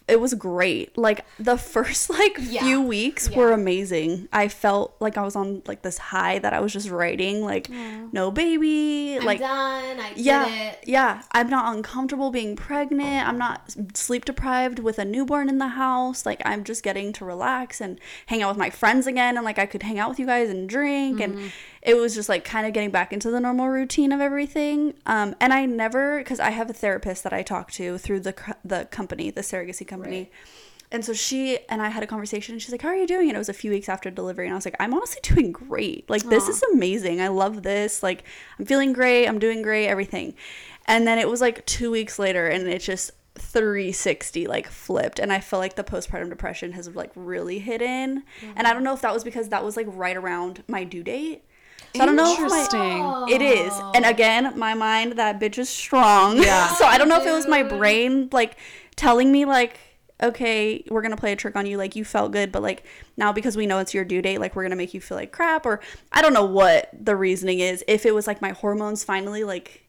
it was great like the first like Yeah. few weeks Yeah. were amazing i felt like i was on like this high that i was just writing like no baby I'm like done. I did yeah it. yeah i'm not uncomfortable being pregnant i'm not sleep deprived with a newborn in the house like i'm just getting to relax and hang out with my friends again and like i could hang out with you guys and drink Mm-hmm. and it was just like kind of getting back into the normal routine of everything um and i never because i have a therapist that i talk to through the the company the surrogacy company Right. and so she and I had a conversation. And she's like, "How are you doing?" And it was a few weeks after delivery, and I was like, "I'm honestly doing great. Like this Aw. is amazing. I love this. Like I'm feeling great. I'm doing great. Everything." And then it was like two weeks later, and it just 360 like flipped and i feel like the postpartum depression has like really hit in and i don't know if that was because that was like right around my due date so i don't know if my, it is. And again, my mind, that bitch is strong. Yeah. so I don't know if it was my brain like telling me like, okay, we're gonna play a trick on you, like you felt good, but like now because we know it's your due date, like we're gonna make you feel like crap, or I don't know what the reasoning is. If it was like my hormones finally like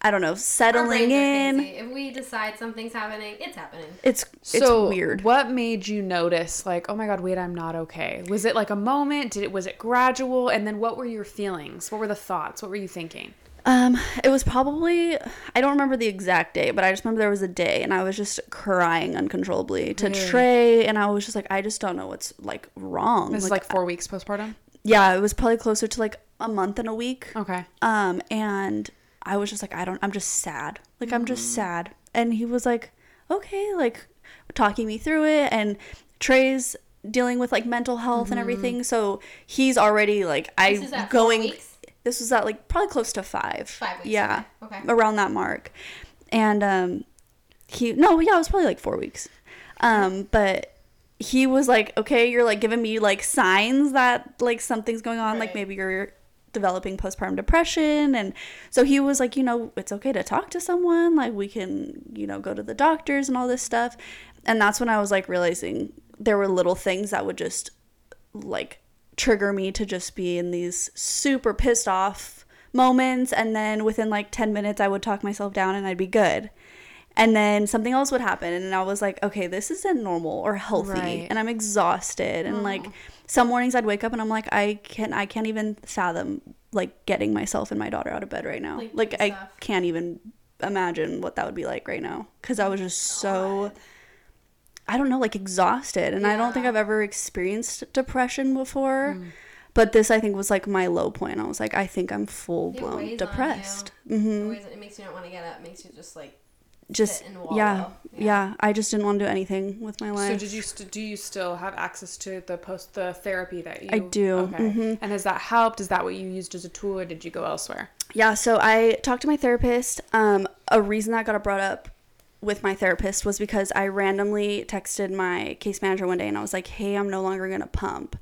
I don't know, settling in. crazy. If we decide something's happening, it's happening. It's it's so weird. What made you notice like, oh my god, wait, I'm not okay? Was it like a moment? Did it was it gradual? And then what were your feelings? What were the thoughts? What were you thinking? Um, it was probably I don't remember the exact day, but I just remember there was a day and I was just crying uncontrollably to Really? Trey and I was just like I just don't know what's like wrong. This is like four weeks postpartum. yeah, it was probably closer to like a month and a week. Okay. Um, and I was just like, I don't, I'm just sad. Like, I'm Mm. just sad. And he was like, okay, like talking me through it. And Trey's dealing with like mental health Mm-hmm. and everything. So he's already like, I This is at four going, this was at like probably close to five. Five weeks, Yeah. okay. Okay. Around that mark. and um, he no, yeah, it was probably like four weeks. Um, but he was like, okay, you're like giving me like signs that like something's going on, like maybe you're developing postpartum depression. And so he was like you know it's okay to talk to someone. Like we can you know go to the doctors and all this stuff. And that's when i was like realizing there were little things that would just like trigger me to just be in these super pissed off moments. And then within like 10 minutes I would talk myself down and I'd be good. And then something else would happen and I was like, okay, this isn't normal or healthy Right. and I'm exhausted and like some mornings I'd wake up and I'm like I can I can't even fathom like getting myself and my daughter out of bed right now. Like, I stuff. can't even imagine what that would be like right now cuz I was just so I don't know, like exhausted. And I don't think I've ever experienced depression before. But this, I think, was like my low point. I was like, I think I'm full blown depressed. you. hmm It always- It makes you not want to get up. It makes you just like Just, and yeah, yeah, I just didn't want to do anything with my life. So did you st- do you still have access to the post the therapy that you I do, Okay. mhm. And has that helped? Is that what you used as a tool or did you go elsewhere? Yeah, so I talked to my therapist. Um, a reason that got brought up with my therapist was because I randomly texted my case manager one day and I was like, hey, I'm no longer going to pump.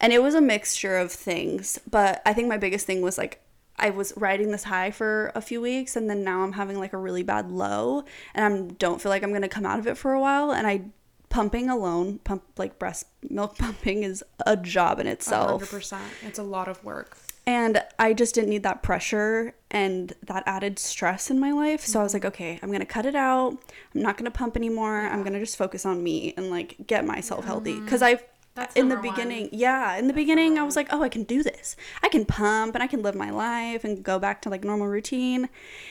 And it was a mixture of things, but I think my biggest thing was like, I was riding this high for a few weeks and then now I'm having like a really bad low and I don't feel like I'm going to come out of it for a while. And I, pumping alone, pump like breast milk pumping is a job in itself. 100%. It's a lot of work. And I just didn't need that pressure and that added stress in my life. So I was like, Mm-hmm. okay, I'm going to cut it out. I'm not going to pump anymore. I'm going to just focus on me and like get myself healthy. Cuz I Mm-hmm. That's in the one. beginning, yeah, in the beginning I was like, oh, I can do this. I can pump and I can live my life and go back to like normal routine.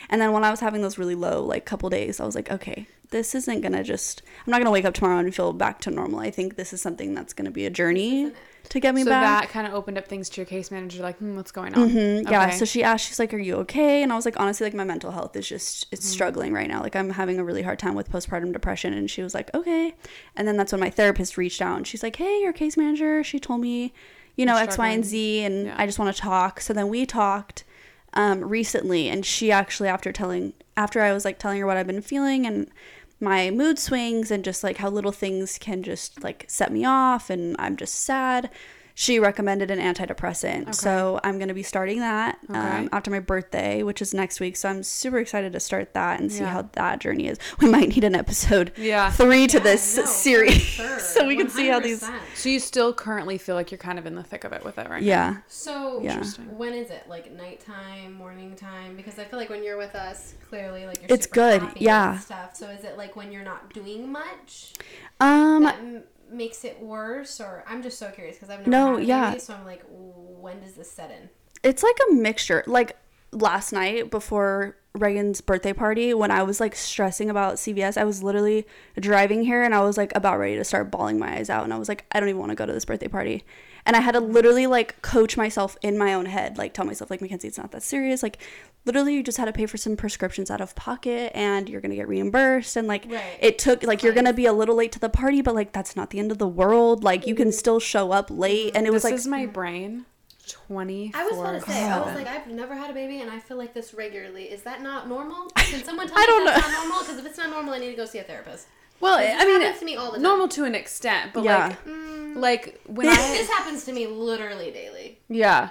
And then when I was having those really low like couple days, I was like, okay, this isn't going to just I'm not going to wake up tomorrow and feel back to normal. I think this is something that's going to be a journey to get me so back. that kind of opened up things to your case manager like, hmm, what's going on? Mhm, Yeah. So she asked, she's like, "Are you okay?" And I was like, honestly, like my mental health is just it's Mm-hmm. struggling right now. Like I'm having a really hard time with postpartum depression. And she was like, "Okay." And then that's when my therapist reached out and she's like, "Hey, your case manager." She told me, you know, X, Y, and. Z, and Yeah. I just want to talk. So then we talked um, recently, and she actually, after telling, after I was like telling her what I've been feeling and my mood swings and just like how little things can just like set me off and I'm just sad. She recommended an antidepressant. So I'm going to be starting that Okay. um, after my birthday, which is next week. So I'm super excited to start that and see Yeah. how that journey is. We might need an episode Yeah. three to Yeah, this no, series sure. so we can see how these. So you still currently feel like you're kind of in the thick of it with it right now? Yeah. So Yeah. When is it? Like nighttime, morning time? Because I feel like when you're with us, clearly like you're It's super good, happy yeah. and stuff. So is it like when you're not doing much Um, that m- makes it worse, or I'm just so curious because I've never No, yeah. baby, so I'm like, when does this set in? it's like a mixture. Like last night before Reagan's birthday party, when I was like stressing about CVS, I was literally driving here and I was like about ready to start bawling my eyes out. And I was like, I don't even want to go to this birthday party. And I had to literally like coach myself in my own head, like tell myself, like, Mackenzye, it's not that serious. Like, literally, you just had to pay for some prescriptions out of pocket and you're going to get reimbursed. And like, Right. it took, like, you're going to be a little late to the party, but like, that's not the end of the world. Like, you can mm-hmm. still show up late. And it was this like, is my brain 24 I was about to say, I was like, I've never had a baby, and I feel like this regularly. Is that not normal? Can someone tell I me don't that's know. not normal? Because if it's not normal, I need to go see a therapist. Well, This I mean, happens to me all the time. normal to an extent, but Yeah. like, Mm, like when I, this happens to me literally daily. yeah,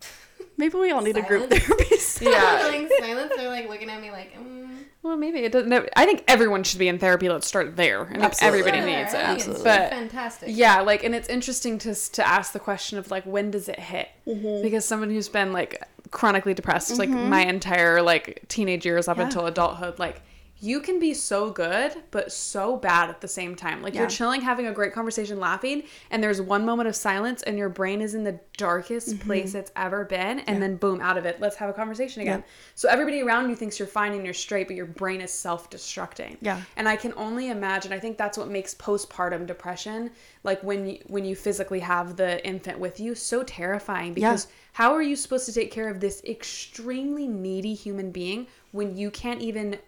maybe we all need a group Silence. therapist. Yeah. Feeling silence. They're like looking at me like, mm. well, maybe it doesn't. I think everyone should be in therapy. Let's start there, and Absolutely. everybody Sure, needs I it. think it's Absolutely. But fantastic. yeah, like, and it's interesting to to ask the question of like, when does it hit? Mm-hmm. Because someone who's been like chronically depressed, like my entire like teenage years up Yeah. until adulthood, like. You can be so good, but so bad at the same time. Like Yeah. you're chilling, having a great conversation, laughing, and there's one moment of silence, and your brain is in the darkest Mm-hmm. place it's ever been, and then boom, out of it. Let's have a conversation again. So everybody around you thinks you're fine and you're straight, but your brain is self-destructing. Yeah. And I can only imagine. I think that's what makes postpartum depression, like when you, when you physically have the infant with you, so terrifying. Because how are you supposed to take care of this extremely needy human being when you can't even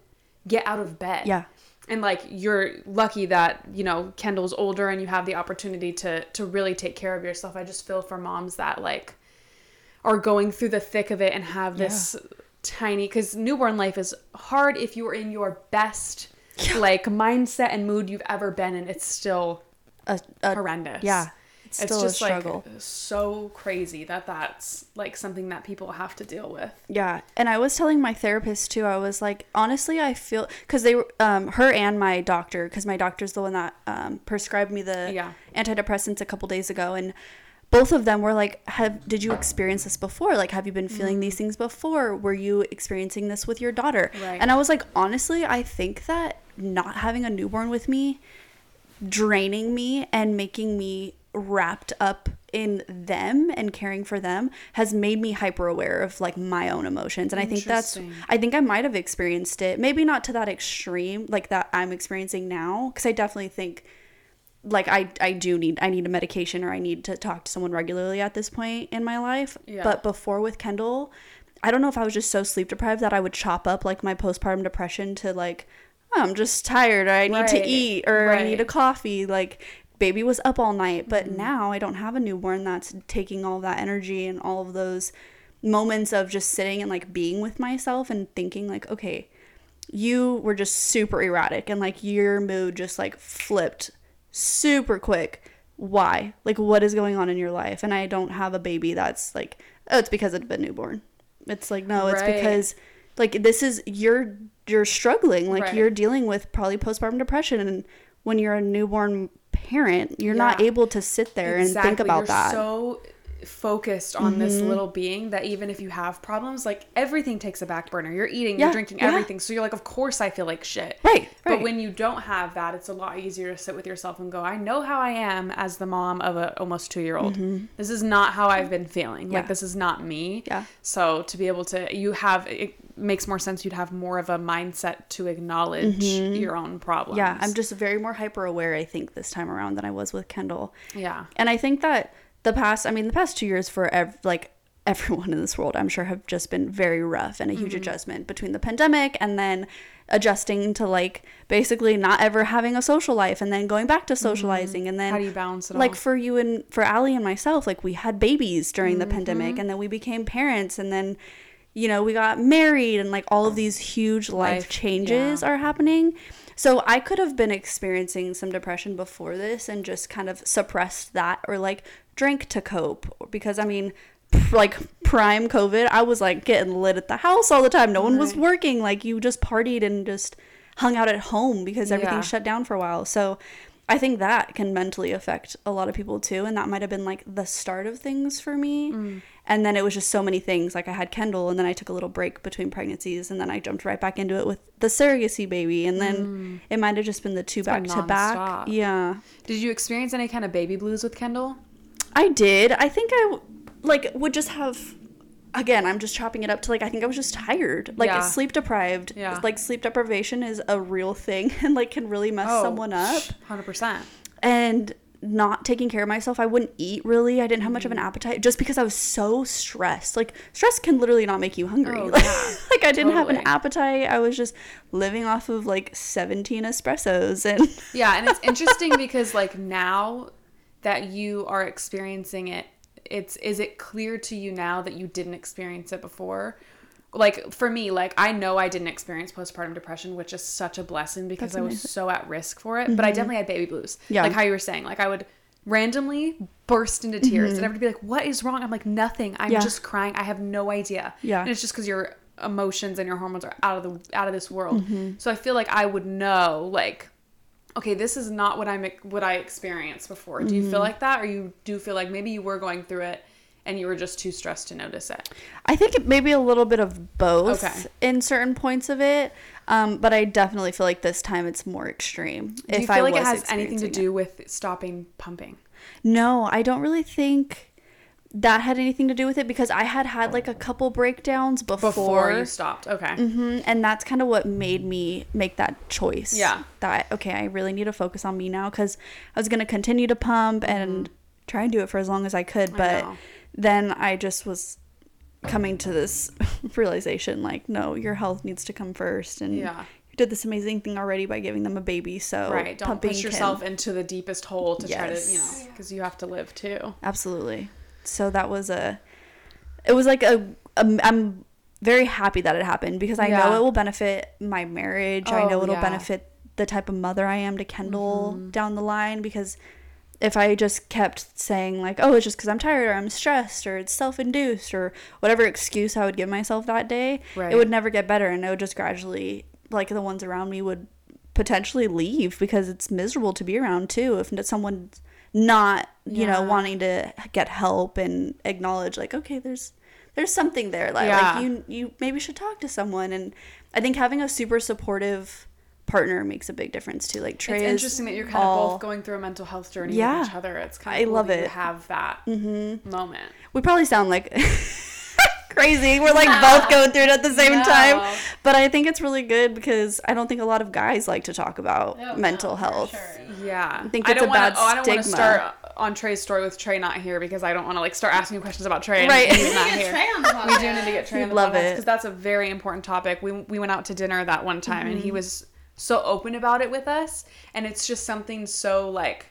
get out of bed? Yeah. And like you're lucky that you know Kendall's older and you have the opportunity to to really take care of yourself. I just feel for moms that like are going through the thick of it and have this tiny because newborn life is hard if you're in your best like mindset and mood you've ever been in. It's still A, a, horrendous. yeah, it's It's, just struggle. like so crazy that that's like something that people have to deal with. Yeah, and I was telling my therapist too. I was like, honestly, I feel because they were um, her and my doctor because my doctor's the one that um, prescribed me the Yeah. antidepressants a couple days ago, and both of them were like, "Have did you experience this before? Like, have you been feeling these things before? Were you experiencing this with your daughter?" Right. And I was like, honestly, I think that not having a newborn with me draining me and making me wrapped up in them and caring for them has made me hyper aware of like my own emotions. And i think that's i think i might have experienced it. Maybe not to that extreme like that i'm experiencing now because i definitely think like I, I do need I need a medication or I need to talk to someone regularly at this point in my life. Yeah. But before with Kendall, I don't know if I was just so sleep deprived that I would chop up like my postpartum depression to like oh, I'm just tired. Or I need to eat or I need a coffee. Like baby was up all night but Mm-hmm. now I don't have a newborn that's taking all that energy and all of those moments of just sitting and like being with myself and thinking like okay you were just super erratic and like your mood just like flipped super quick. Why? Like what is going on in your life? And I don't have a baby that's like, oh, it's because I've been newborn. It's like no, it's Right. because like this is you're you're struggling. Like Right. you're dealing with probably postpartum depression and when you're a newborn parent, you're not able to sit there and think about You're that. So focused on this Mm-hmm. little being that even if you have problems, like everything takes a back burner. You're eating, Yeah, you're drinking, yeah. everything. So you're like, of course I feel like shit. Right, But when you don't have that, it's a lot easier to sit with yourself and go, I know how I am as the mom of a almost two year old. This is not how I've been feeling. Mm-hmm. Yeah. Like this is not me. Yeah. So to be able to, you have it makes more sense. You'd have more of a mindset to acknowledge your own problems. Mm-hmm. yeah, I'm just very more hyper aware I think this time around than I was with Kendall. yeah. And I think that the past, I mean, the past two years for ev- like everyone in this world, I'm sure have just been very rough and a huge adjustment between the pandemic and then adjusting to like basically not ever having a social life and then going back to socializing and then How do you balance it like all? for you and for Aly and myself, like we had babies during the Mm-hmm. pandemic and then we became parents and then you know, we got married and like all of these huge life, Life, changes yeah. are happening. So I could have been experiencing some depression before this and just kind of suppressed that or like drank to cope because I mean like prime COVID, I was like getting lit at the house all the time. No one was working. Like you just partied and just hung out at home because everything Yeah. shut down for a while. So I think that can mentally affect a lot of people too. And that might have been like the start of things for me. Mm. And then it was just so many things. Like I had Kendall and then I took a little break between pregnancies and then I jumped right back into it with the surrogacy baby. And then mm. it might have just been the two back to back. Yeah. Did you experience any kind of baby blues with Kendall? I did. I think I like would just have again, I'm just chopping it up to like I think I was just tired. Like Yeah. sleep deprived. Yeah. Like sleep deprivation is a real thing and like can really mess Oh, someone up. Hundred percent. and not taking care of myself. I wouldn't eat really. I didn't have much of an Mm. appetite just because I was so stressed. Like stress can literally not make you hungry. Oh, like, yeah. like I didn't have an appetite. I was just living off of like 17 espressos and Yeah, and it's interesting because like now that you are experiencing it, it's is it clear to you now that you didn't experience it before? Like for me, like I know I didn't experience postpartum depression, which is such a blessing because That's I was amazing. so at risk for it. But I mm-hmm. definitely had baby blues. Yeah. Like how you were saying, like I would randomly burst into tears mm-hmm. and everybody would be like, "What is wrong?" I'm like, "Nothing. I'm Yeah. just crying. I have no idea." Yeah. And it's just because your emotions and your hormones are out of the out of this world. Mm-hmm. So I feel like I would know like okay, this is not what I'm what I experienced before. Do you feel like that or you do feel like maybe you were going through it and you were just too stressed to notice it? I think it maybe a little bit of both Okay. in certain points of it. Um, but I definitely feel like this time it's more extreme. Do you feel I like it has anything to experiencing it. do with stopping pumping? No, I don't really think that had anything to do with it because I had had like a couple breakdowns before, Before you stopped. Okay. Mm-hmm, and that's kind of what made me make that choice. Yeah. That okay, I really need to focus on me now because I was gonna continue to pump and try and do it for as long as I could, Mm-hmm. I but know. Then I just was coming to this realization like, no, your health needs to come first, and Yeah. you did this amazing thing already by giving them a baby, so Right. Don't push can- yourself into the deepest hole to try to, you know, because you have to live too. Absolutely. So that was a. It was like a. a I'm very happy that it happened because I know it will benefit my marriage. I Oh, know it'll yeah. benefit the type of mother I am to Kendall Mm-hmm. down the line because if I just kept saying like, "Oh, it's just cuz I'm tired or I'm stressed or it's self-induced or whatever excuse I would give myself that day, Right. it would never get better and it would just gradually like the ones around me would potentially leave because it's miserable to be around too if someone's not, you know, wanting to get help and acknowledge like, okay, there's there's something there that Yeah. like you you maybe should talk to someone and I think having a super supportive partner makes a big difference too. Like Trey it's is interesting that you're kind all- of both going through a mental health journey Yeah. with each other. It's kind I cool love that you it. have that moment. we probably sound like crazy. We're like both going through it at the same No. time. But I think it's really good because I don't think a lot of guys like to talk about Oh, mental no, health. sure. Yeah, I think I it's don't a wanna, bad Oh, I don't want to stigma. start on Trey's story with Trey not here because I don't want to like start asking you questions about Trey. And Right. He's We not need to get here. Trey on the podcast. We do need to get Trey on the Love podcast it. because that's a very important topic. We we went out to dinner that one time and he Mm-hmm. was so open about it with us, and it's just something so like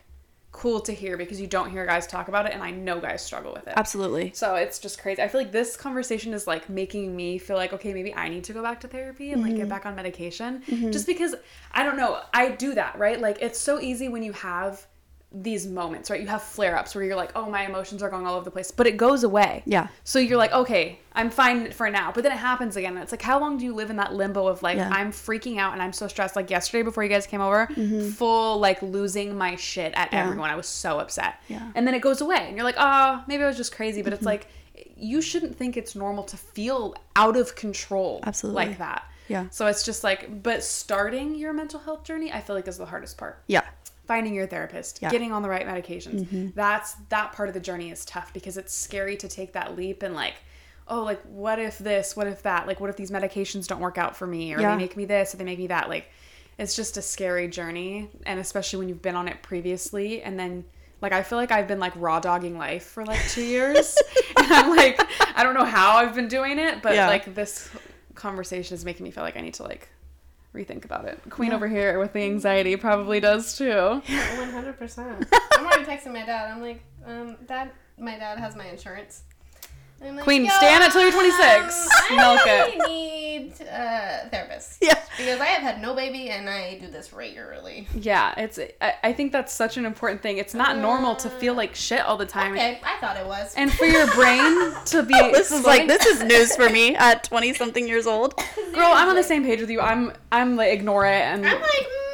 cool to hear because you don't hear guys talk about it, and I know guys struggle with it. Absolutely. So it's just crazy. I feel like this conversation is like making me feel like okay, maybe I need to go back to therapy and like Mm-hmm. get back on medication. Just because I don't know, I do that, right? Like it's so easy when you have these moments, right? You have flare ups where you're like, oh, my emotions are going all over the place, but it goes away. Yeah. So you're like, okay, I'm fine for now. But then it happens again. And it's like, how long do you live in that limbo of like, Yeah. I'm freaking out and I'm so stressed? Like yesterday before you guys came over, full like losing my shit at Mm-hmm. Yeah. everyone. I was so upset. Yeah. Mm-hmm. And then it goes away. And you're like, oh, maybe I was just crazy. But it's like, you shouldn't think it's normal to feel out of control Absolutely. like that. Yeah. So it's just like, but starting your mental health journey, I feel like is the hardest part Yeah. Finding your therapist Yeah. getting on the right medications. Mm-hmm. That's that part of the journey is tough because it's scary to take that leap and like oh like what if this what if that? Like what if these medications don't work out for me? Or Yeah. they make me this or they make me that. Like it's just a scary journey. And especially when you've been on it previously and then like I feel like I've been like raw dogging life for like two years. And I'm like I don't know how I've been doing it but Yeah. like this conversation is making me feel like I need to like rethink about it. Queen over here with the anxiety probably does too. One hundred percent. I'm already texting my dad. I'm like, um, Dad, my dad has my insurance. And I'm like, Queen, "Yo, stay on till you're 26. um, Milk I it." need a therapist. Yeah. Because I have had no baby and I do this regularly. Yeah, it's. I, I think that's such an important thing. It's not normal to feel like shit all the time, Okay, I thought it was. and for your brain to be. This is like this is news for me at 20 something years old. Girl, I'm on the same page with you. I'm. I'm like ignore it and. I'm like, mm, maybe I'm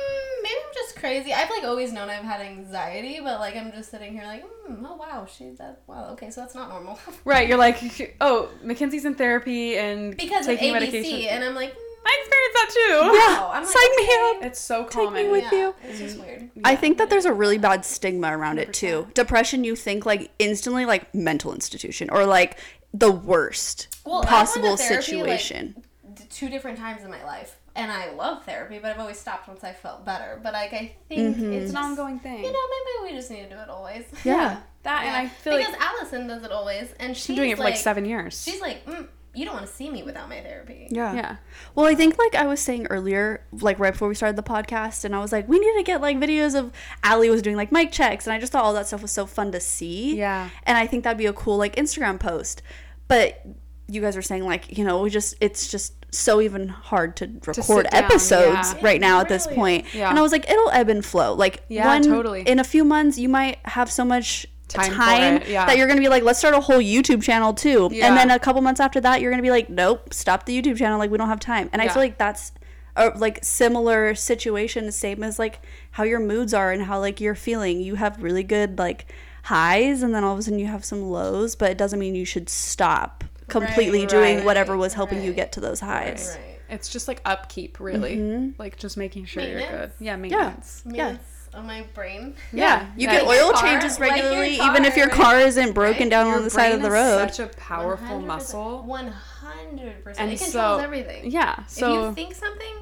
just crazy. I've like always known I've had anxiety, but like I'm just sitting here like, mm, oh wow, she that wow, okay, so that's not normal. Right, you're like, oh, Mackenzye's in therapy and because taking of ABC, medication. and I'm like, mm, I experienced that too. wow. I'm like, Sign me okay. up. It's so me common. with- yeah, you. It's just weird. I think that there's a really bad stigma around it too. Depression, you think like instantly like mental institution or like the worst Well, I've gone to possible therapy, situation. d- two different times in my life, and I love therapy, but I've always stopped once I felt better. But like I think it's, It's an ongoing thing. You know, maybe we just need to do it always. yeah. that and I feel because like Allison does it always, and she's she's doing it for like, like seven years. She's like, mm, you don't want to see me without my therapy. Yeah. yeah. Well, I think like I was saying earlier, like right before we started the podcast, and I was like, we need to get like videos of Aly was doing like mic checks, and I just thought all that stuff was so fun to see. Yeah. And I think that'd be a cool like Instagram post. But you guys were saying like, you know, we just it's just so even hard to record sit down, episodes yeah. right now at this point. Yeah. And I was like, it'll ebb and flow. Like Yeah, one totally. in a few months you might have so much Time time, yeah. that you're gonna be like, let's start a whole YouTube channel too. Yeah. And then a couple months after that, you're gonna be like, nope, stop the YouTube channel. Like we don't have time. And I feel like that's a like similar situation, the same as like how your moods are and how like you're feeling. You have really good like highs, and then all of a sudden you have some lows, but it doesn't mean you should stop completely Right, doing right, whatever was helping you get to those highs. Right. It's just like upkeep, really. Mm-hmm. Like just making sure you're good. Maintenance? Yeah, maintenance. I Yeah. it's on my brain. Yeah, you Yeah. get Like oil car- changes like your regularly, even if your car, car isn't broken right? down Your on the side of the is road. Such a powerful 100%. muscle. One hundred percent. It controls so- everything. Yeah. So if So you think something,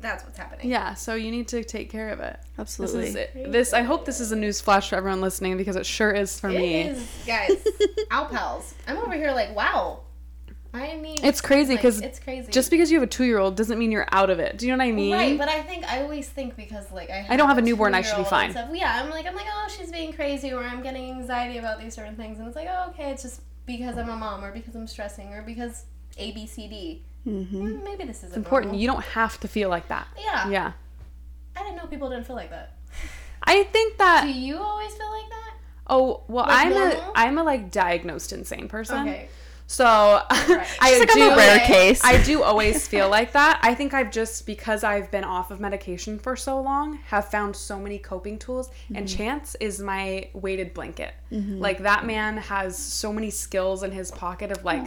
that's what's happening. yeah. So you need to take care of it. Absolutely. This is it. This. I hope this is a news flash for everyone listening because it sure is for It me. is, guys. Ow pals. I'm over here like, wow. I mean, It's crazy like, 'cause it's crazy. Just because you have a two year old doesn't mean you're out of it. Do you know what I mean? Right, but I think I always think because like I, I don't have a newborn, I should be fine. Stuff. Yeah, I'm like I'm like oh she's being crazy or I'm getting anxiety about these certain things and it's like oh okay it's just because I'm a mom or because I'm stressing or because A B C D. Mm, Maybe this is Important. You don't have to feel like that. Yeah. Yeah. I didn't know people didn't feel like that. I think that. Do you always feel like that? Oh well, Like I'm normal? a I'm a like diagnosed insane person. Okay. So I like, do. I'm a rare Okay. case. I do always feel like that. I think I've just because I've been off of medication for so long, have found so many coping tools, and mm-hmm. Chance is my weighted blanket. Mm-hmm. Like that man has so many skills in his pocket of like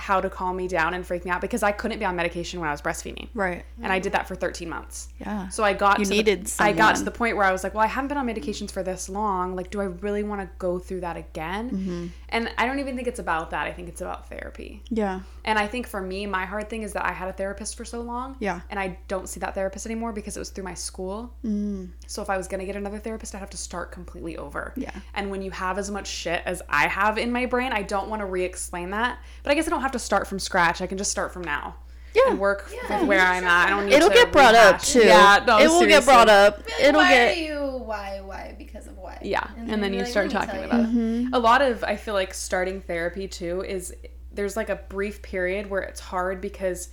how to calm me down and freak me out because I couldn't be on medication when I was breastfeeding. Right. And I did that for 13 months. Yeah. So I got You to needed the, I got to the point where I was like, well, I haven't been on medications for this long. Like, do I really want to go through that again? Mm-hmm. And I don't even think it's about that. I think it's about therapy. Yeah. And I think for me, my hard thing is that I had a therapist for so long. Yeah. And I don't see that therapist anymore because it was through my school. Mm. So if I was going to get another therapist, I'd have to start completely over. Yeah. And when you have as much shit as I have in my brain, I don't want to re explain that. But I guess I don't have to start from scratch. I can just start from now. Yeah. And work Yeah, with where I'm at. I don't need It'll to get brought up rehash. too. Yeah, no, it will get brought up. Be like, It'll why get. are you why why because of why? Yeah, and, then, you'll you like, start talking about you." it. A lot of I feel like starting therapy too is there's like a brief period where it's hard because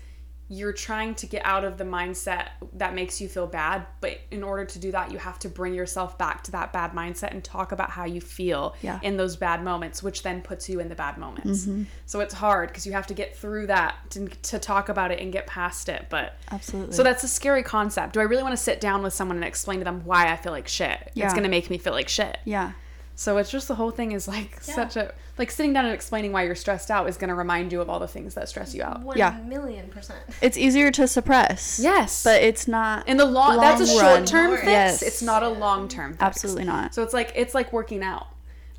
you're trying to get out of the mindset that makes you feel bad, but in order to do that, you have to bring yourself back to that bad mindset and talk about how you feel Yeah. in those bad moments, which then puts you in the bad moments. Mm-hmm. So it's hard because you have to get through that to, to talk about it and get past it. But Absolutely. so that's a scary concept. Do I really want to sit down with someone and explain to them why I feel like shit? Yeah. It's going to make me feel like shit. yeah. So it's just the whole thing is like such a like sitting down and explaining why you're stressed out is going to remind you of all the things that stress you out. One Yeah. million percent. It's easier to suppress. Yes. But it's not. in the long, that's a short term fix. Yes. It's not a long term fix. Absolutely not. So it's like it's like working out.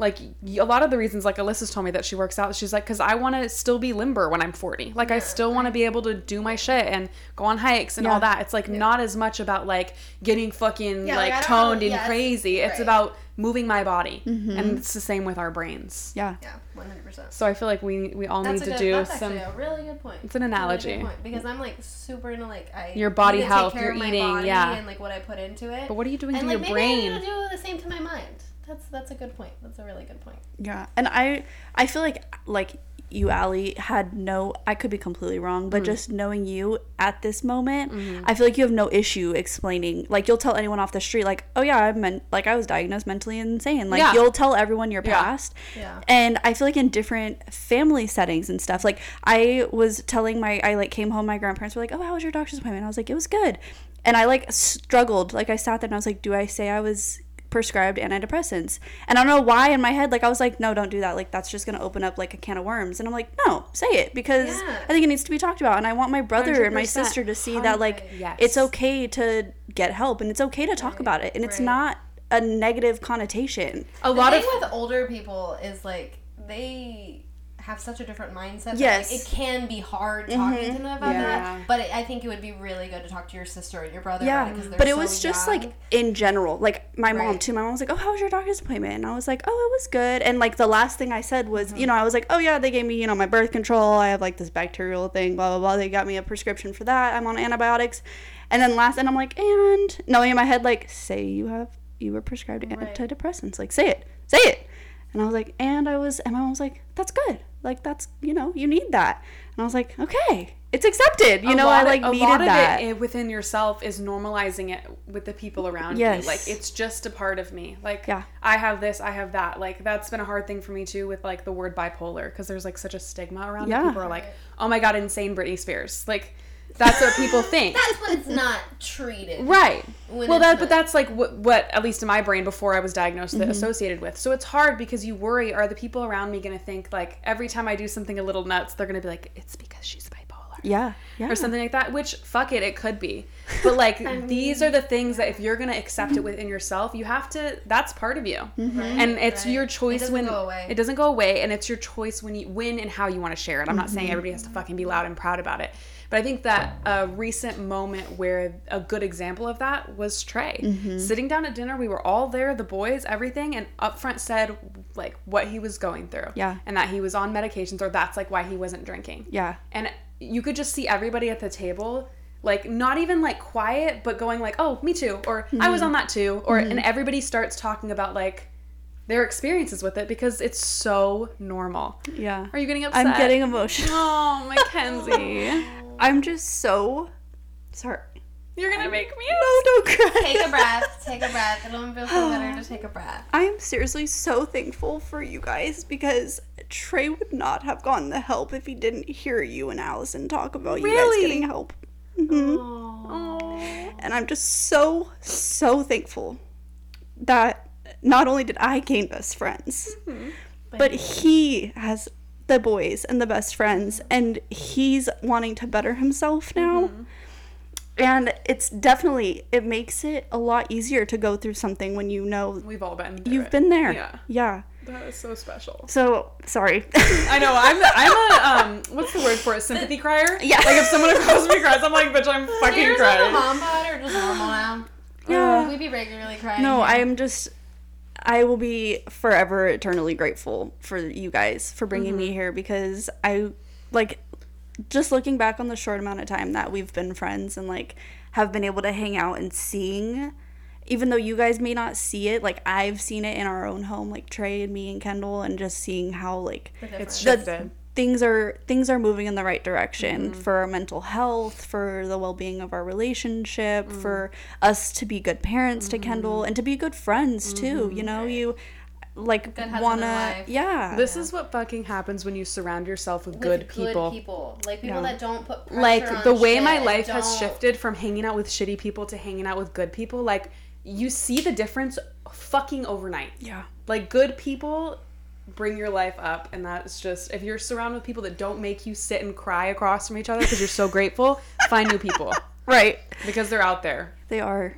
Like a lot of the reasons, like Alyssa's told me that she works out. She's like, because I want to still be limber when I'm 40. Like I still want to be able to do my shit and go on hikes and Yeah. all that. It's like not as much about like getting fucking Yeah, like, like, toned and yeah, it's- crazy. It's right. about moving my body, Mm-hmm. and it's the same with our brains. yeah. Yeah, one hundred percent. So I feel like we we all That's need a to good, do that's some. actually a really good point. It's an That's a really analogy. good point, because I'm like super into like I Your body need to health, take care your of my eating, body yeah. and like what I put into it. But what are you doing and to like your maybe brain? I need to do the same to my mind. That's that's a good point. That's a really good point. Yeah, and I I feel like like you, Aly, had no. I could be completely wrong, Mm. but just knowing you at this moment, Mm-hmm. I feel like you have no issue explaining. Like you'll tell anyone off the street, like, "Oh yeah, I meant like I was diagnosed mentally insane." Like Yeah. you'll tell everyone your Yeah. past. Yeah. And I feel like in different family settings and stuff, like I was telling my, I like came home, my grandparents were like, "Oh, how was your doctor's appointment?" I was like, "It was good," and I like struggled. Like I sat there and I was like, "Do I say I was?" Prescribed antidepressants. And i don't know why in my head like i was like no don't do that. Like that's just gonna open up like a can of worms. And i'm like no say it because Yeah. i think it needs to be talked about. And i want my brother and my sister to see that like Hundred. Yes. it's okay to get help and it's okay to talk about it. And it's not a negative connotation. A The lot thing of with older people is like they have such a different mindset. Yes. like, it can be hard talking to them about Yeah. that. But it, I think it would be really good to talk to your sister and your brother. Yeah, about it 'cause they're but it so was just young. like in general. Like my mom too. My mom was like, "Oh, how was your doctor's appointment?" And I was like, "Oh, it was good." And like the last thing I said was, Mm-hmm. you know, I was like, "Oh yeah, they gave me, you know, my birth control. I have like this bacterial thing. Blah blah blah. They got me a prescription for that. I'm on antibiotics." And then last, and I'm like, and knowing in my head, like, say you have you were prescribed Right. antidepressants. Like, say it, say it. And I was like, and I was, and my mom was like, that's good. Like that's, you know, you need that. And I was like, okay, it's accepted. You a know, I of- like a needed lot of that. it within yourself is normalizing it with the people around Yes. you. Like it's just a part of me. Like Yeah. I have this, I have that. Like that's been a hard thing for me too with like the word bipolar because there's like such a stigma around Yeah. it. People are like, "Oh my god, insane Britney Spears." Like that's what people think. that's when it's not treated. Right. Well, that not- but that's like what, what at least in my brain before I was diagnosed Mm-hmm. associated with. So it's hard because you worry: are the people around me going to think like every time I do something a little nuts, they're going to be like, "It's because she's bipolar." yeah, yeah. or something like that which fuck it it could be but like these are the things that if you're gonna accept it within yourself you have to that's part of you and it's right. your It choice doesn't when go away. it doesn't go away and it's your choice when you when and how you want to share it i'm not Mm-hmm. saying everybody has to fucking be loud and proud about it but i think that a recent moment where a good example of that was trey Mm-hmm. sitting down at dinner we were all there the boys everything and upfront said like what he was going through Yeah. and that he was on medications or that's like why he wasn't drinking Yeah. and you could just see everybody at the table like not even like quiet but going like oh me too or i Mm-hmm. was on that too or and everybody starts talking about like their experiences with it because it's so normal. Yeah. Are you getting upset? I'm getting emotional. Oh, Mackenzye. I'm just so sorry. You're gonna make me No, don't cry. Take a breath. Take a breath. It'll feel so better to take a breath. I am seriously so thankful for you guys because Trey would not have gotten the help if he didn't hear you and Allison talk about you guys Really? getting help. hmm Oh. And I'm just so, so thankful that not only did I gain best friends, but he has the boys and the best friends, and he's wanting to better himself now. And it's definitely, it makes it a lot easier to go through something when you know We've all been. through you've it. been there. Yeah. Yeah. That is so special. So, sorry. I know. I'm. I'm a. Um. What's the word for it? Sympathy crier. Yeah. Like if someone across me cries, I'm like, bitch, I'm fucking Yours like a crying. mom bod or just normal now? Yeah. We be regularly crying. No. I am just. I will be forever eternally grateful for you guys for bringing me mm-hmm. here because I like just looking back on the short amount of time that we've been friends and like have been able to hang out and seeing even though you guys may not see it like I've seen it in our own home like Trey and me and Kendall and just seeing how like The It's difference. the shifted. Things are things are moving in the right direction Mm-hmm. for our mental health for the well-being of our relationship Mm. for us to be good parents to kendall and to be good friends too you know you like wanna and wife. yeah This is what fucking happens when you surround yourself with, With good people. people. Like people Yeah. that don't put pressure like on the way shit my life has don't- shifted from hanging out with shitty people to hanging out with good people like you see the difference fucking overnight yeah like good people bring your life up and that's just if you're surrounded with people that don't make you sit and cry across from each other because you're so grateful find new people. Right. Because they're out there. They are.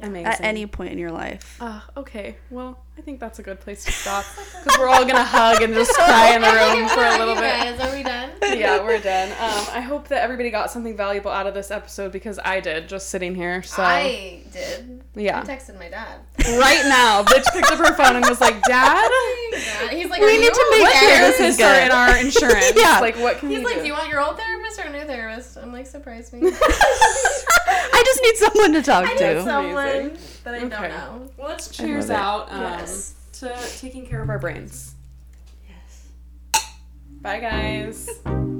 Amazing. At any point in your life. Uh, okay. Well i think that's a good place to stop because we're all gonna hug and just cry in the room for a little bit guys, are we done? yeah, we're done. Um, I hope that everybody got something valuable out of this episode because I did just sitting here. So I did. Yeah. I texted my dad. right now, bitch picked up her phone and was like, "Dad, He's like, We need to make sure this is good." in our insurance? Yeah. like what can He's like, do?" do you want your old therapist or a new therapist? I'm like, surprise me. i just need someone to talk I to someone Amazing. That I Okay. don't know. Well, let's cheers out um, Yes. to taking care of our brains. yes Bye, guys.